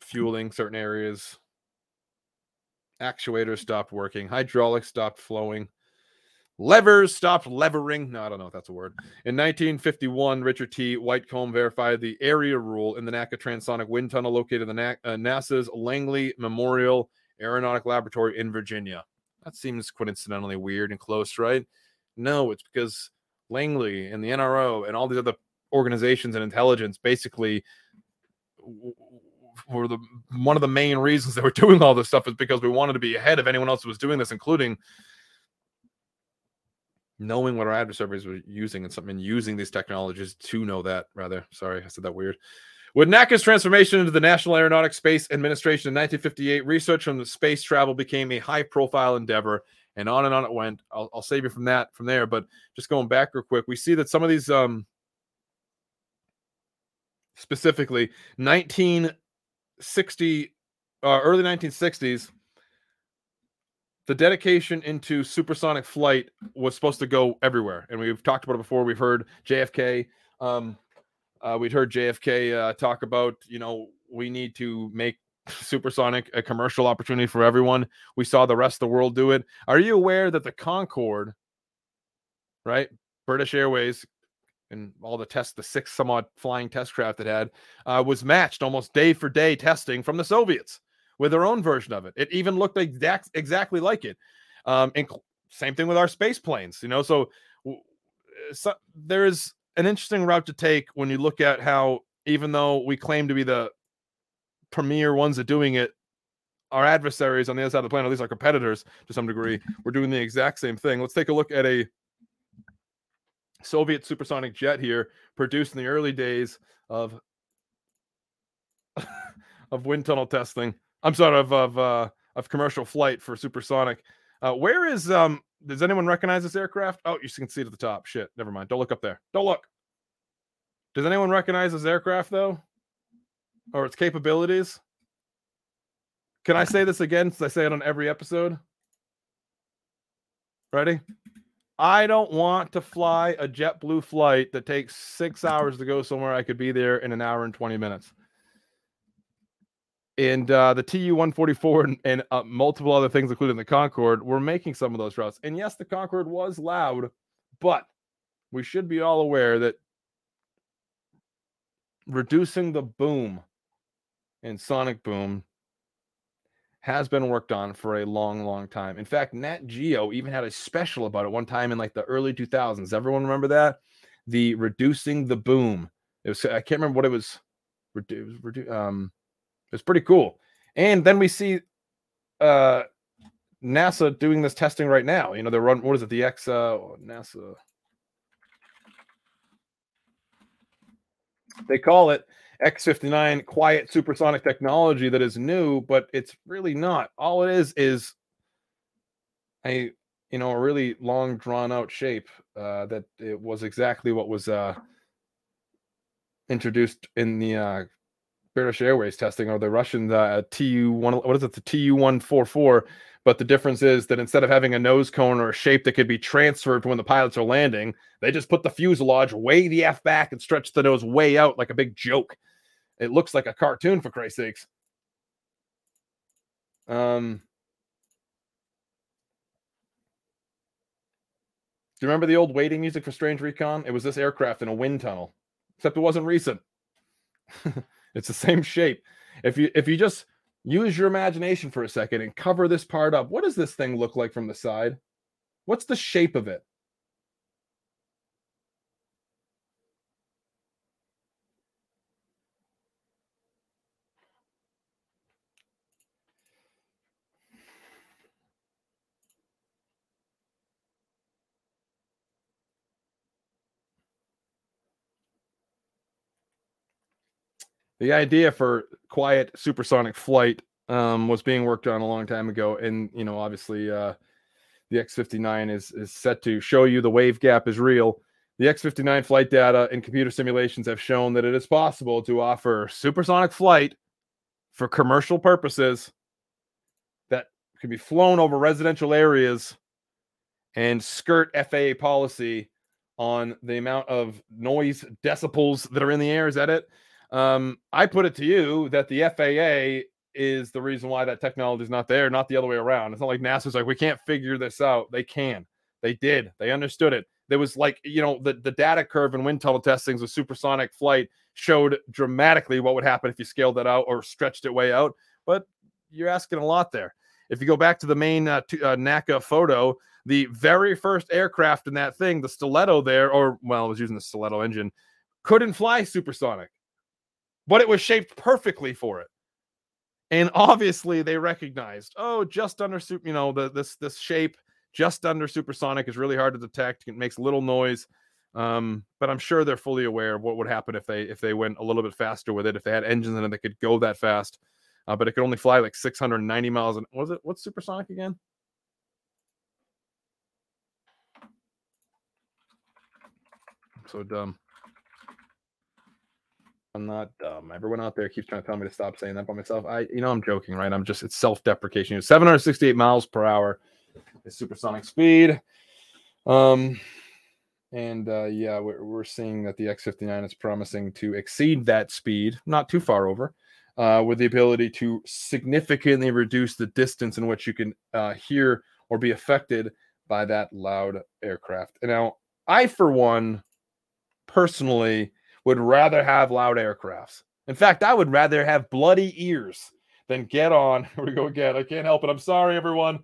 fueling certain areas. Actuators stopped working. Hydraulics stopped flowing. Levers stopped levering. No, I don't know if that's a word. In 1951, Richard T. Whitcomb verified the area rule in the NACA transonic wind tunnel located in the Na- uh, NASA's Langley Memorial Aeronautic Laboratory in Virginia. That seems coincidentally weird and close, right? No, it's because Langley and the NRO and all these other organizations and intelligence basically were the one of the main reasons that we're doing all this stuff is because we wanted to be ahead of anyone else who was doing this, including knowing what our adversaries were using and something using these technologies to know that rather sorry i said that weird with NACA's transformation into the National Aeronautics Space Administration in 1958, research on space travel became a high-profile endeavor, and on and on it went. I'll, I'll save you from that from there, but just going back real quick, we see that some of these, um, specifically 1960, uh, early 1960s, the dedication into supersonic flight was supposed to go everywhere, and we've talked about it before. We've heard JFK. Um, uh, we'd heard JFK uh, talk about, you know, we need to make supersonic a commercial opportunity for everyone. We saw the rest of the world do it. Are you aware that the Concorde, right, British Airways, and all the tests, the six somewhat flying test craft it had, uh, was matched almost day for day testing from the Soviets with their own version of it. It even looked exact, exactly like it. Um, and same thing with our space planes, you know. So, so there is an interesting route to take when you look at how even though we claim to be the premier ones at doing it our adversaries on the other side of the planet at least our competitors to some degree we're doing the exact same thing. Let's take a look at a soviet supersonic jet here produced in the early days of of wind tunnel testing. I'm sorry of of uh of commercial flight for supersonic. Uh where is um does anyone recognize this aircraft? Oh, you can see it at the top. Shit, never mind. Don't look up there. Don't look. Does anyone recognize this aircraft though? Or its capabilities? Can I say this again since I say it on every episode? Ready? I don't want to fly a JetBlue flight that takes six hours to go somewhere I could be there in an hour and 20 minutes and uh, the TU 144 and, and uh, multiple other things, including the Concorde, were making some of those routes. And yes, the Concorde was loud, but we should be all aware that reducing the boom and sonic boom has been worked on for a long, long time. In fact, Nat Geo even had a special about it one time in like the early 2000s. Everyone remember that? The reducing the boom. It was I can't remember what it was. Redu- redu- um, it's pretty cool. And then we see uh NASA doing this testing right now. You know, they're run what is it, the X uh NASA. They call it X59 quiet supersonic technology that is new, but it's really not. All it is is a you know a really long drawn out shape uh that it was exactly what was uh introduced in the uh British Airways testing or the Russian uh, TU one. What is it? The TU one four four. But the difference is that instead of having a nose cone or a shape that could be transferred when the pilots are landing, they just put the fuselage way the f back and stretch the nose way out like a big joke. It looks like a cartoon for Christ's sakes. Um. Do you remember the old waiting music for Strange Recon? It was this aircraft in a wind tunnel, except it wasn't recent. It's the same shape. If you if you just use your imagination for a second and cover this part up, what does this thing look like from the side? What's the shape of it? The idea for quiet supersonic flight um, was being worked on a long time ago, and you know, obviously, uh, the X59 is is set to show you the wave gap is real. The X59 flight data and computer simulations have shown that it is possible to offer supersonic flight for commercial purposes that can be flown over residential areas and skirt FAA policy on the amount of noise decibels that are in the air. Is that it? Um, I put it to you that the FAA is the reason why that technology is not there, not the other way around. It's not like NASA's like, we can't figure this out. They can. They did. They understood it. There was like, you know, the, the data curve and wind tunnel testings with supersonic flight showed dramatically what would happen if you scaled that out or stretched it way out. But you're asking a lot there. If you go back to the main uh, t- uh, NACA photo, the very first aircraft in that thing, the stiletto there, or well, it was using the stiletto engine, couldn't fly supersonic, but it was shaped perfectly for it. And obviously, they recognized, oh, just under super, you know, the this this shape just under supersonic is really hard to detect. It makes little noise. Um, but I'm sure they're fully aware of what would happen if they if they went a little bit faster with it. If they had engines in it that could go that fast, uh, but it could only fly like 690 miles an was it what's supersonic again? so dumb. I'm not dumb. Everyone out there keeps trying to tell me to stop saying that by myself. I, you know, I'm joking, right? I'm just it's self-deprecation. 768 miles per hour is supersonic speed. Um, and uh, yeah, we're, we're seeing that the X59 is promising to exceed that speed, not too far over, uh, with the ability to significantly reduce the distance in which you can uh, hear or be affected by that loud aircraft. And now, I, for one, personally, would rather have loud aircrafts. In fact, I would rather have bloody ears than get on. Here we go again. I can't help it. I'm sorry, everyone.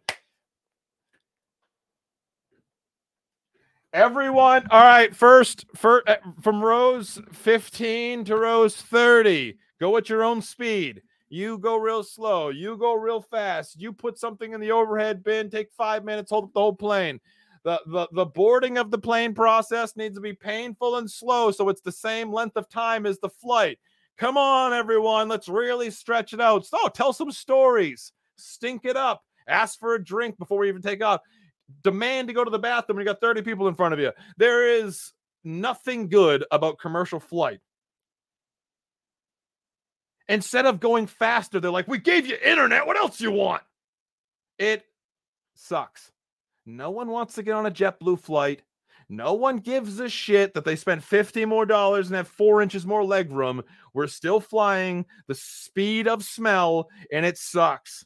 Everyone, all right. First, for, uh, from rows 15 to rows 30, go at your own speed. You go real slow. You go real fast. You put something in the overhead bin. Take five minutes. Hold up the whole plane. The, the, the boarding of the plane process needs to be painful and slow so it's the same length of time as the flight. Come on, everyone. Let's really stretch it out. So, tell some stories. Stink it up. Ask for a drink before we even take off demand to go to the bathroom when you got 30 people in front of you. There is nothing good about commercial flight. Instead of going faster, they're like, we gave you internet. What else you want? It sucks. No one wants to get on a JetBlue flight. No one gives a shit that they spent 50 more dollars and have four inches more leg room. We're still flying the speed of smell, and it sucks.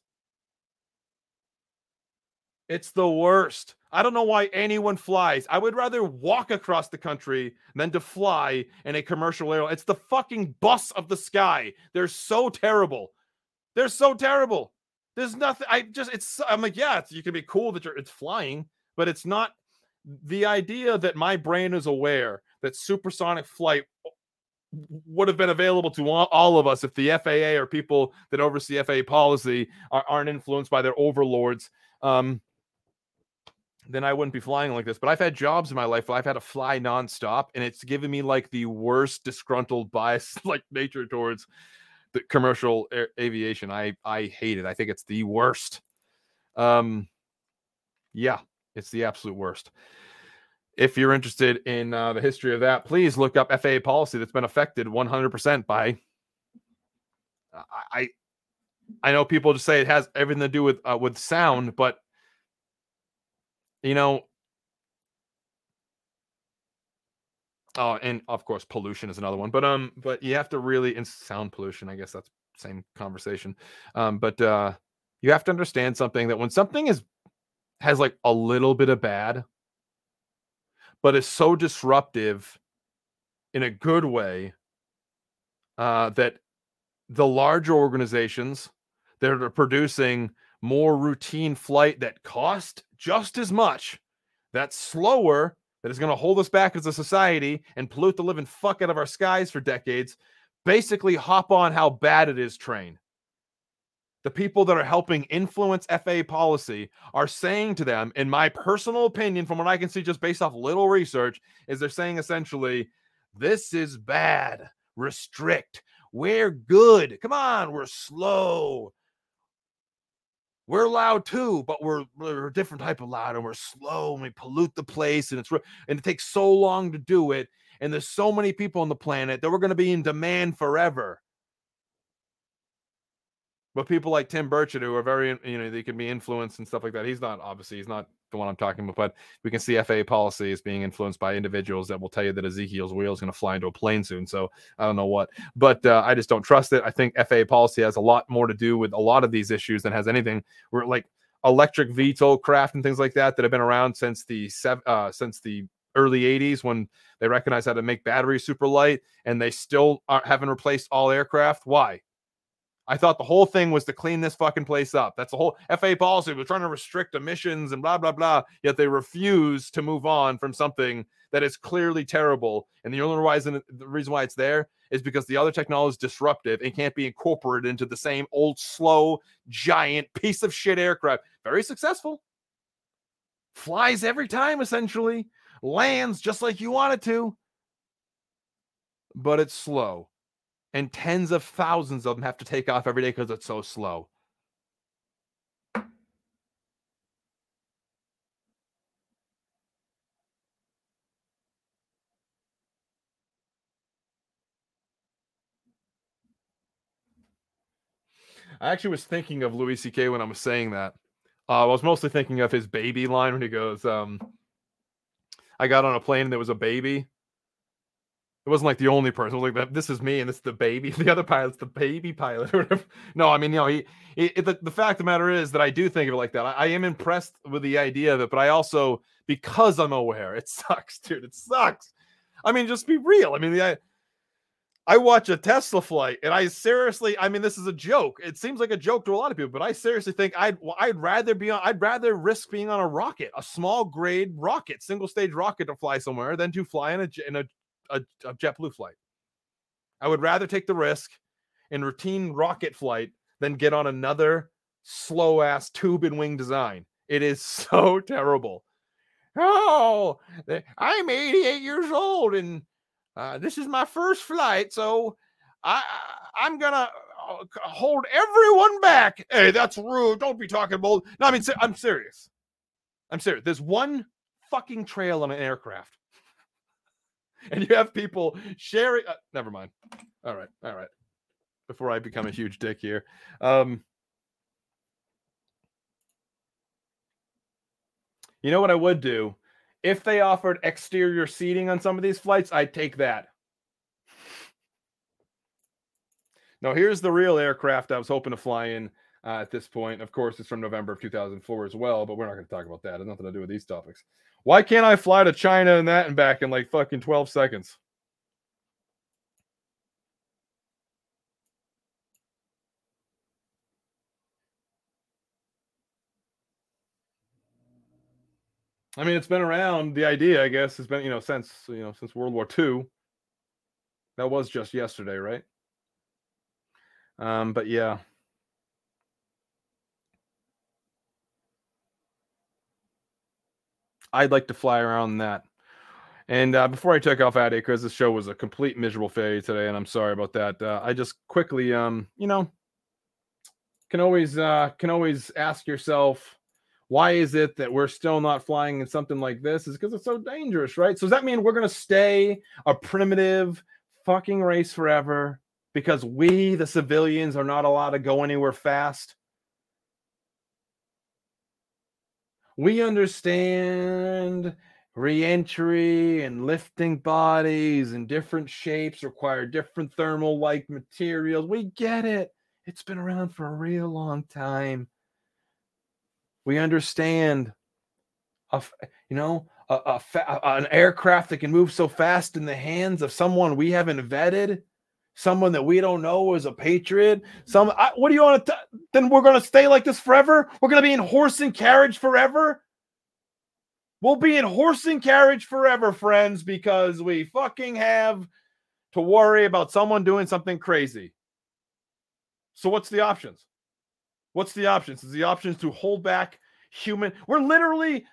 It's the worst. I don't know why anyone flies. I would rather walk across the country than to fly in a commercial airline. It's the fucking bus of the sky. They're so terrible. They're so terrible. There's nothing. I just it's. I'm like, yeah, it's, you can be cool that you're it's flying, but it's not. The idea that my brain is aware that supersonic flight would have been available to all, of us if the FAA or people that oversee FAA policy are, aren't influenced by their overlords. Um, then I wouldn't be flying like this. But I've had jobs in my life where I've had to fly nonstop, and it's given me like the worst disgruntled bias like nature towards the commercial aviation. I I hate it. I think it's the worst. Um, yeah, it's the absolute worst. If you're interested in uh, the history of that, please look up FAA policy that's been affected 100% by. I I know people just say it has everything to do with uh, with sound, but you know, oh, and of course, pollution is another one. But um, but you have to really and sound pollution. I guess that's same conversation. Um, but uh, you have to understand something that when something is has like a little bit of bad, but is so disruptive in a good way uh, that the larger organizations that are producing more routine flight that cost just as much, that's slower, that is going to hold us back as a society and pollute the living fuck out of our skies for decades, basically hop on how bad it is train. The people that are helping influence FA policy are saying to them, in my personal opinion, from what I can see just based off little research, is they're saying essentially, this is bad, restrict, we're good. Come on, we're slow. We're loud too, but we're, we're a different type of loud and we're slow and we pollute the place and it's and it takes so long to do it. And there's so many people on the planet that we're going to be in demand forever. But people like Tim Burchett, who are very, you know, they can be influenced and stuff like that. He's not obviously he's not the one I'm talking about, but we can see FAA policy is being influenced by individuals that will tell you that Ezekiel's wheel is going to fly into a plane soon. So I don't know what, but uh, I just don't trust it. I think FAA policy has a lot more to do with a lot of these issues than has anything. Where like electric VTOL craft and things like that that have been around since the uh, since the early 80s when they recognized how to make batteries super light and they still aren't, haven't replaced all aircraft. Why? I thought the whole thing was to clean this fucking place up. That's the whole FA policy. We're trying to restrict emissions and blah, blah, blah. Yet they refuse to move on from something that is clearly terrible. And the only reason, the reason why it's there is because the other technology is disruptive and can't be incorporated into the same old, slow, giant piece of shit aircraft. Very successful. Flies every time, essentially. Lands just like you want it to. But it's slow and tens of thousands of them have to take off every day because it's so slow. I actually was thinking of Louis C.K. when I was saying that. Uh, I was mostly thinking of his baby line when he goes, um, I got on a plane and there was a baby it wasn't like the only person. It was like this is me and this is the baby. The other pilot's the baby pilot or. No, I mean, you know, he, he the, the fact of the matter is that I do think of it like that. I, I, am impressed with the idea of it, but I also, because I'm aware, it sucks, dude. It sucks. I mean, just be real. I mean, the, I, I watch a Tesla flight and I seriously, I mean, this is a joke. It seems like a joke to a lot of people, but I seriously think I'd I'd rather be on I'd rather risk being on a rocket, a small grade rocket, single stage rocket to fly somewhere than to fly in a in a a, a JetBlue flight. I would rather take the risk in routine rocket flight than get on another slow ass tube and wing design. It is so terrible. Oh, I'm 88 years old and uh, this is my first flight, so I I'm gonna uh, hold everyone back. Hey, that's rude. Don't be talking bold. No, I mean I'm serious. I'm serious. There's one fucking trail on an aircraft and you have people sharing. Uh, never mind. All right, all right. Before I become a huge dick here, um, you know what I would do if they offered exterior seating on some of these flights? I'd take that. Now, here's the real aircraft I was hoping to fly in uh, at this point. Of course, it's from November of 2004 as well, but we're not going to talk about that. It has nothing to do with these topics. Why can't I fly to China and that and back in like fucking 12 seconds? I mean, it's been around. The idea, I guess, has been you know since you know since World War II. That was just yesterday, right? Um, but yeah. I'd like to fly around that. And uh, before I take off out here, because the show was a complete miserable failure today, and I'm sorry about that. Uh, I just quickly, um, you know, can always uh, can always ask yourself, why is it that we're still not flying in something like this? Is because it's so dangerous, right? So does that mean we're gonna stay a primitive fucking race forever because we, the civilians, are not allowed to go anywhere fast? We understand reentry and lifting bodies and different shapes require different thermal like materials. We get it. It's been around for a real long time. We understand, a, you know, a, a, an aircraft that can move so fast in the hands of someone we haven't vetted someone that we don't know is a patriot. Some, I, what do you want to? Then we're going to stay like this forever. We're going to be in horse and carriage forever. We'll be in horse and carriage forever, friends, because we fucking have to worry about someone doing something crazy. So what's the options? What's the options? Is the options to hold back human? We're literally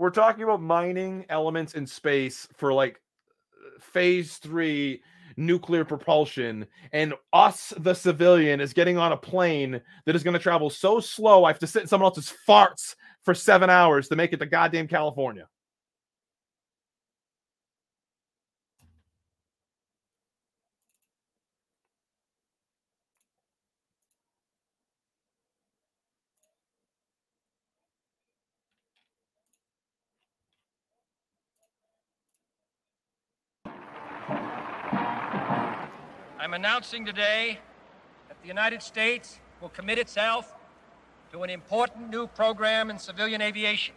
we're talking about mining elements in space for like phase three nuclear propulsion and us the civilian is getting on a plane that is going to travel so slow i have to sit in someone else's farts for seven hours to make it to goddamn california announcing today that the United States will commit itself to an important new program in civilian aviation.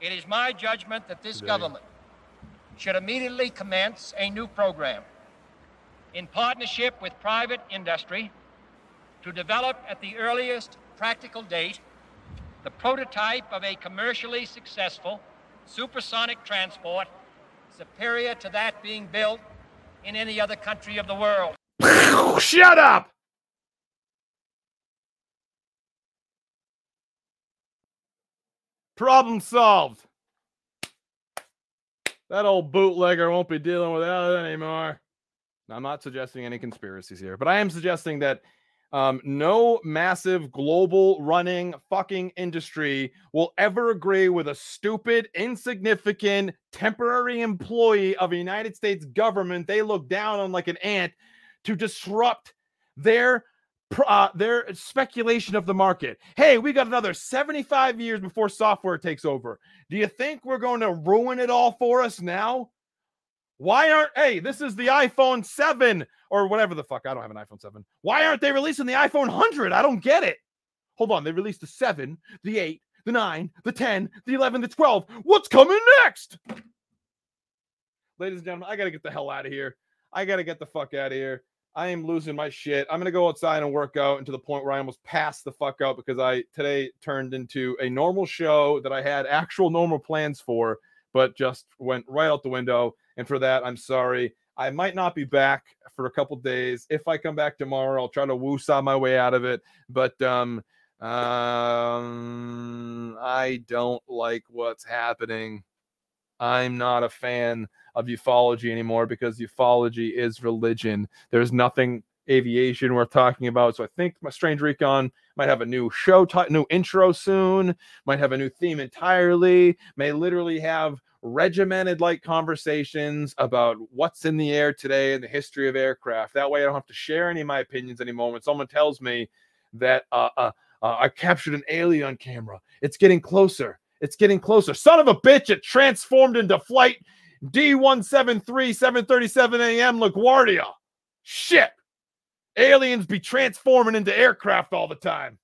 It is my judgment that this government should immediately commence a new program in partnership with private industry to develop at the earliest practical date the prototype of a commercially successful supersonic transport superior to that being built in any other country of the world. Shut up! Problem solved. That old bootlegger won't be dealing with that anymore. Now, I'm not suggesting any conspiracies here, but I am suggesting that um, no massive global running fucking industry will ever agree with a stupid, insignificant, temporary employee of a United States government they look down on like an ant to disrupt their uh, their speculation of the market. Hey, we got another 75 years before software takes over. Do you think we're going to ruin it all for us now? Why aren't hey, this is the iPhone 7 or whatever the fuck. I don't have an iPhone 7. Why aren't they releasing the iPhone 100? I don't get it. Hold on, they released the 7, the 8, the 9, the 10, the 11, the 12. What's coming next? Ladies and gentlemen, I got to get the hell out of here. I got to get the fuck out of here. I am losing my shit. I'm gonna go outside and work out and to the point where I almost passed the fuck out because I today turned into a normal show that I had actual normal plans for, but just went right out the window. And for that, I'm sorry. I might not be back for a couple days. If I come back tomorrow, I'll try to woo-saw my way out of it. But um, um, I don't like what's happening. I'm not a fan of ufology anymore because ufology is religion. There's nothing aviation worth talking about. So I think my Strange Recon might have a new show, ti- new intro soon, might have a new theme entirely, may literally have regimented like conversations about what's in the air today and the history of aircraft. That way I don't have to share any of my opinions anymore. When someone tells me that uh, uh, uh, I captured an alien on camera, it's getting closer. It's getting closer. Son of a bitch, it transformed into flight D173 737 AM LaGuardia. Shit. Aliens be transforming into aircraft all the time.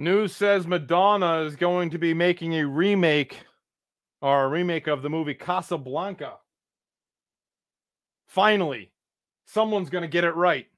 News says Madonna is going to be making a remake or a remake of the movie Casablanca. Finally, someone's going to get it right.